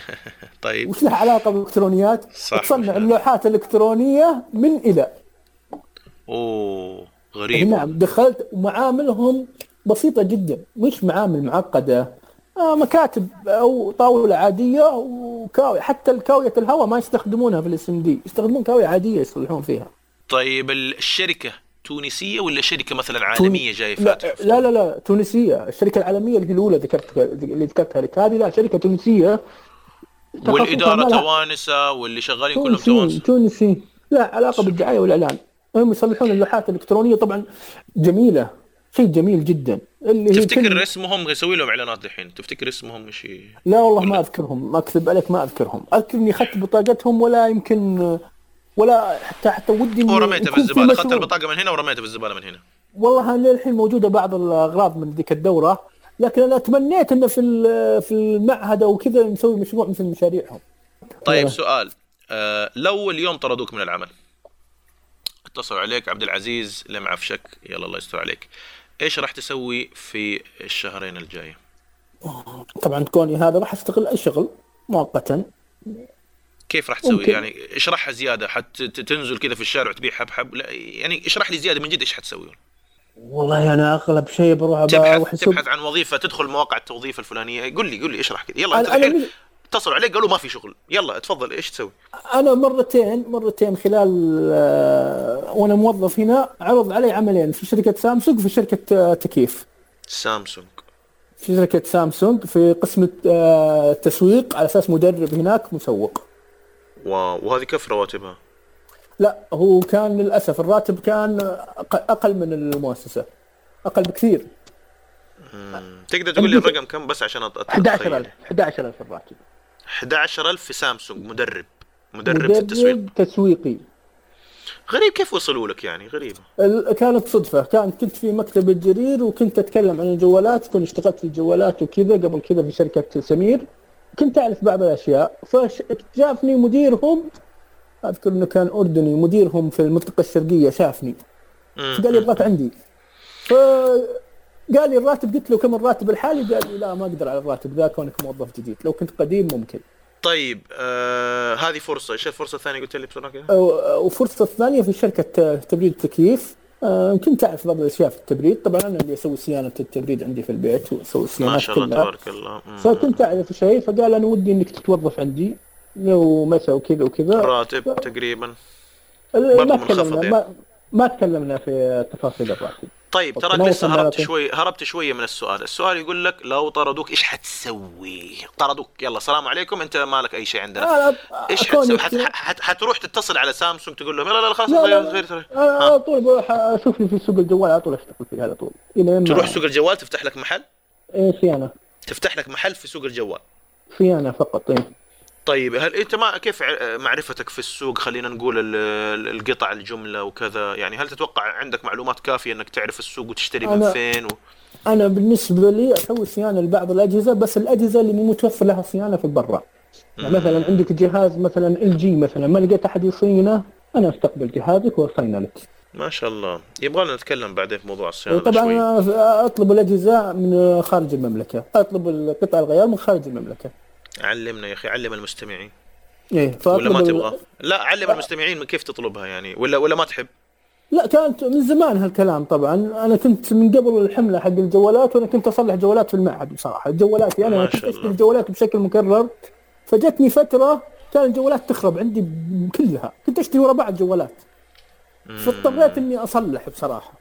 طيب. وش لها علاقة بالإلكترونيات؟ صح. تصنع اللوحات الإلكترونية من إلى. أوه غريب. نعم دخلت ومعاملهم بسيطة جدا. مش معامل معقدة. آه مكاتب أو طاولة عادية وكاوية. حتى الكاوية الهواء ما يستخدمونها في الاس ام دي يستخدمون كاوية عادية يصلحون فيها. طيب الشركة تونسية ولا شركة مثلا عالمية جاية لا لا لا لا تونسية. الشركة العالمية اللي الأولى ذكرتها اللي ذكرتها لك. هذه لا شركة تونسية. والإدارة توانسة واللي شغالين كلهم تونسي توانسة؟ تونسي لا علاقة بالدعاية والإعلان. هم يصلحون اللوحات الإلكترونية. طبعا جميلة. شيء جميل جدا. اللي تفتكر كل- اسمهم يسوي لهم إعلانات الحين تفتكر اسمهم إيش؟ لا والله ما؟ أذكرهم. ما أكذب عليك ما أذكرهم. اذكر اني اخذت بطاقتهم ولا يمكن ولا حتى حتى ودي إني ورميتها في الزباله اخذت. البطاقه من هنا ورميتها في الزباله من هنا. والله للحين موجودة بعض الأغراض من ذيك الدورة لكن أنا تمنيت إنه في في المعهد أو كذا نسوي مشروع مثل مشاريعهم. طيب. سؤال. آه لو اليوم طردوك من العمل اتصلوا عليك عبد العزيز لمعفشك يلا الله يستر عليك. إيش راح تسوي في الشهرين الجاية؟ طبعا كوني هذا راح أستغل أي شغل مؤقتا. كيف راح تسوي؟ ممكن. يعني اشرحها زيادة حتى تنزل كذا في الشارع وتبيع حبحب لا يعني اشرح لي زيادة من جد إيش حتسوي والله أنا أغلب شيء بروح تبحث تبحث عن وظيفة تدخل مواقع التوظيف الفلانية. قل لي قل لي اشرح كذا. يلا أنا الحين من- اتصلوا عليك قالوا ما في شغل. يلا تفضل إيش تسوي؟ أنا مرتين مرتين خلال آه، وأنا موظف هنا عرض علي عملين في شركة سامسونج وفي شركة آه، تكييف. سامسونج. في شركة سامسونج في قسم آه، التسويق على أساس مدرب هناك مسوق. واو وهذه كيف رواتبها؟ لا هو كان للأسف الراتب كان أقل من المؤسسة. أقل بكثير. تقدر تقول لي الرقم كم بس عشان أت- أت- 11000 أتخيل. 11000 الراتب. 11000 في سامسونج مدرب. مدرب في التسويق. مدرب تسويقي. غريب كيف وصلوا لك يعني؟ غريبه ال- كانت صدفة. كانت كنت في مكتب الجرير وكنت أتكلم عن الجوالات كنت اشتغلت في الجوالات وكذا قبل كذا في شركة سمير. كنت أعرف بعض الأشياء فجافني مديرهم أذكر أنه كان أردني مديرهم في المنطقة الشرقية شافني. فقال لي ابغاك عندي. فقال لي الراتب قلت له كم الراتب الحالي؟ قال لي لا ما أقدر على الراتب ذا كونك موظف جديد. لو كنت قديم ممكن. طيب آه هذه فرصة. إيش الفرصة الثانية؟ قلت لي بسرعة كذا. الثانية في شركة تبريد تكييف. آه، كنت أعرف بعض الأشياء في التبريد. طبعا أنا اللي أسوي صيانة التبريد عندي في البيت وأسوي ما الصيانات شاء الله تبارك الله. فكنت أعرف شيء فقال أنا ودي إنك تتوظف عندي. لو متى وكذا وكذا. راتب تقريبا. ال- برضه ما تكلمنا يعني. ما, ما تكلمنا في تفاصيل الراتب. طيب تراك لسه هربت لكن- شوي هربت شوية من السؤال. السؤال يقول لك لو طردوك إيش حتسوي؟ طردوك يلا السلام عليكم. أنت مالك أي شيء عندنا. إيش حتسوي؟ حت... حت... حتروح تتصل على سامسونج تقول لهم لا لا لا خلاص لا غير على طول بروح أشوف لي في سوق الجوال على طول أشتغل فيه على طول. تروح سوق الجوال تفتح لك محل؟ إيه صيانة. تفتح لك محل في سوق الجوال. صيانة فقط إيه. طيب هل أنت ما كيف معرفتك في السوق؟ خلينا نقول ال- ال- القطع الجملة وكذا. يعني هل تتوقع عندك معلومات كافية إنك تعرف السوق وتشتري من فين و... أنا بالنسبة لي أسوي صيانة لبعض الأجهزة بس الأجهزة اللي مو متوفر لها صيانة في برا يعني مثلا عندك جهاز مثلا ال جي مثلا ما لقيت أحد يصينه أنا أستقبل جهازك وأصينه لك. ما شاء الله. يبغى لنا نتكلم بعدين في موضوع الصيانة طبعا شوي. أطلب الأجهزة من خارج المملكة. أطلب القطع الغيار من خارج المملكة. علمنا يا أخي علم المستمعين. إيه ولا ما تبغى؟ لا علم المستمعين كيف تطلبها يعني ولا ولا ما تحب؟ لا كانت من زمان هالكلام طبعا. أنا كنت من قبل الحملة حق الجوالات وأنا كنت أصلح جوالات في المعهد بصراحة. جوالاتي أنا كنت اشتري الله. الجوالات بشكل مكرر. فجتني فترة كان الجوالات تخرب عندي كلها. كنت أشتري ورا بعض جوالات. فاضطريت إني أصلح بصراحة.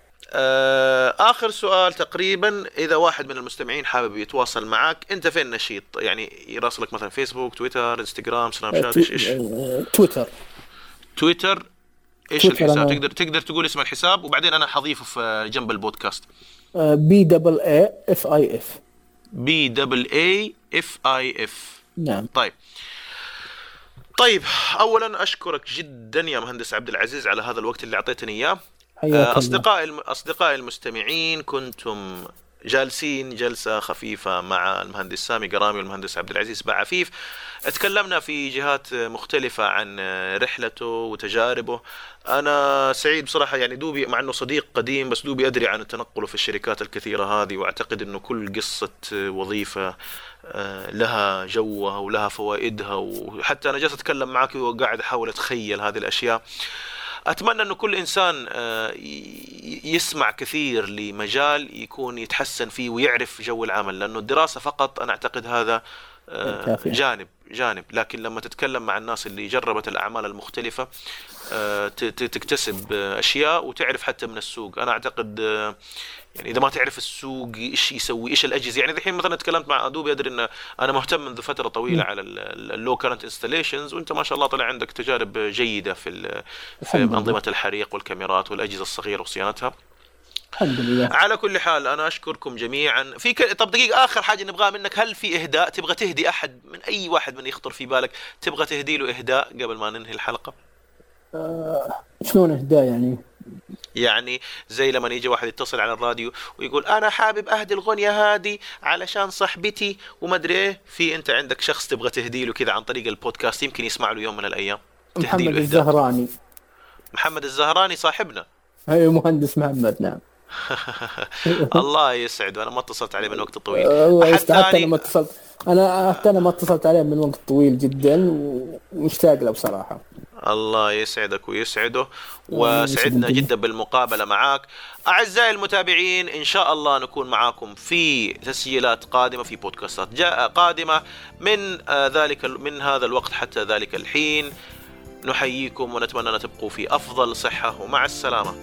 آخر سؤال تقريبا إذا واحد من المستمعين حابب يتواصل معك أنت فين نشيط؟ يعني يراسلك مثلا فيسبوك تويتر انستغرام سناب شات إيش إيش؟ آه، تويتر تويتر إيش تويتر الحساب؟ أنا- تقدر تقدر تقول اسم الحساب وبعدين أنا حضيفه في جنب البودكاست. B double A F I F B double A F I F نعم. طيب. طيب اولا أشكرك جدا يا مهندس عبد العزيز على هذا الوقت اللي أعطيتني إياه. آه، أصدقائي. أصدقائي المستمعين كنتم جالسين جلسة خفيفة مع المهندس سامي قرامي والمهندس عبد العزيز بعفيف. تكلمنا في جهات مختلفة عن رحلته وتجاربه. أنا سعيد بصراحة يعني دوبي مع إنه صديق قديم بس دوبي أدري عن تنقله في الشركات الكثيرة هذه وأعتقد إنه كل قصة وظيفة آه، لها جوها ولها فوائدها وحتى أنا جالس أتكلم معك وقاعد أحاول أتخيل هذه الأشياء. أتمنى انه كل إنسان آه، يسمع كثير لمجال يكون يتحسن فيه ويعرف جو العمل لأنه الدراسة فقط أنا أعتقد هذا كافية. جانب جانب. لكن لما تتكلم مع الناس اللي جربت الأعمال المختلفة آه، تكتسب أشياء وتعرف حتى من السوق. أنا أعتقد آه، يعني إذا ما تعرف السوق إيش يسوي إيش الأجهزة. يعني الحين مثلا تكلمت معاي دوبي أدري ان أنا مهتم منذ فترة طويلة على ال low current installations وأنت ما شاء الله طلع عندك تجارب جيدة في في. أنظمة الحريق والكاميرات والأجهزة الصغيرة وصيانتها. الحمد لله. على كل حال أنا أشكركم جميعا. في ك... طب دقيقة آخر حاجة نبغاها منك هل في إهداء؟ تبغى تهدي أحد من أي واحد من يخطر في بالك؟ تبغى تهدي له إهداء قبل ما ننهي الحلقة؟ شلون إهداء يعني؟ يعني زي لما يجي واحد يتصل على الراديو ويقول أنا حابب أهدي الغنية هذه علشان صاحبتي وما أدري إيه في أنت عندك شخص تبغى تهدي له كذا عن طريق البودكاست يمكن يسمع له يوم من الأيام. محمد الزهراني. محمد الزهراني صاحبنا. اي مهندس محمد نعم. الله يسعده أنا ما اتصلت عليه من وقت طويل. الله أحد يستر. حتى أنا ما اتصلت. أنا حتى أنا ما اتصلت عليه من وقت طويل جدا ومشتاق له بصراحة. الله يسعدك ويسعده الله وسعدنا. جدا بالمقابلة معاك. أعزائي المتابعين إن شاء الله نكون معاكم في تسجيلات قادمة في بودكاستات جاء قادمة. من آه، ذلك من هذا الوقت حتى ذلك الحين نحييكم ونتمنى أن تبقوا في أفضل صحة ومع السلامة.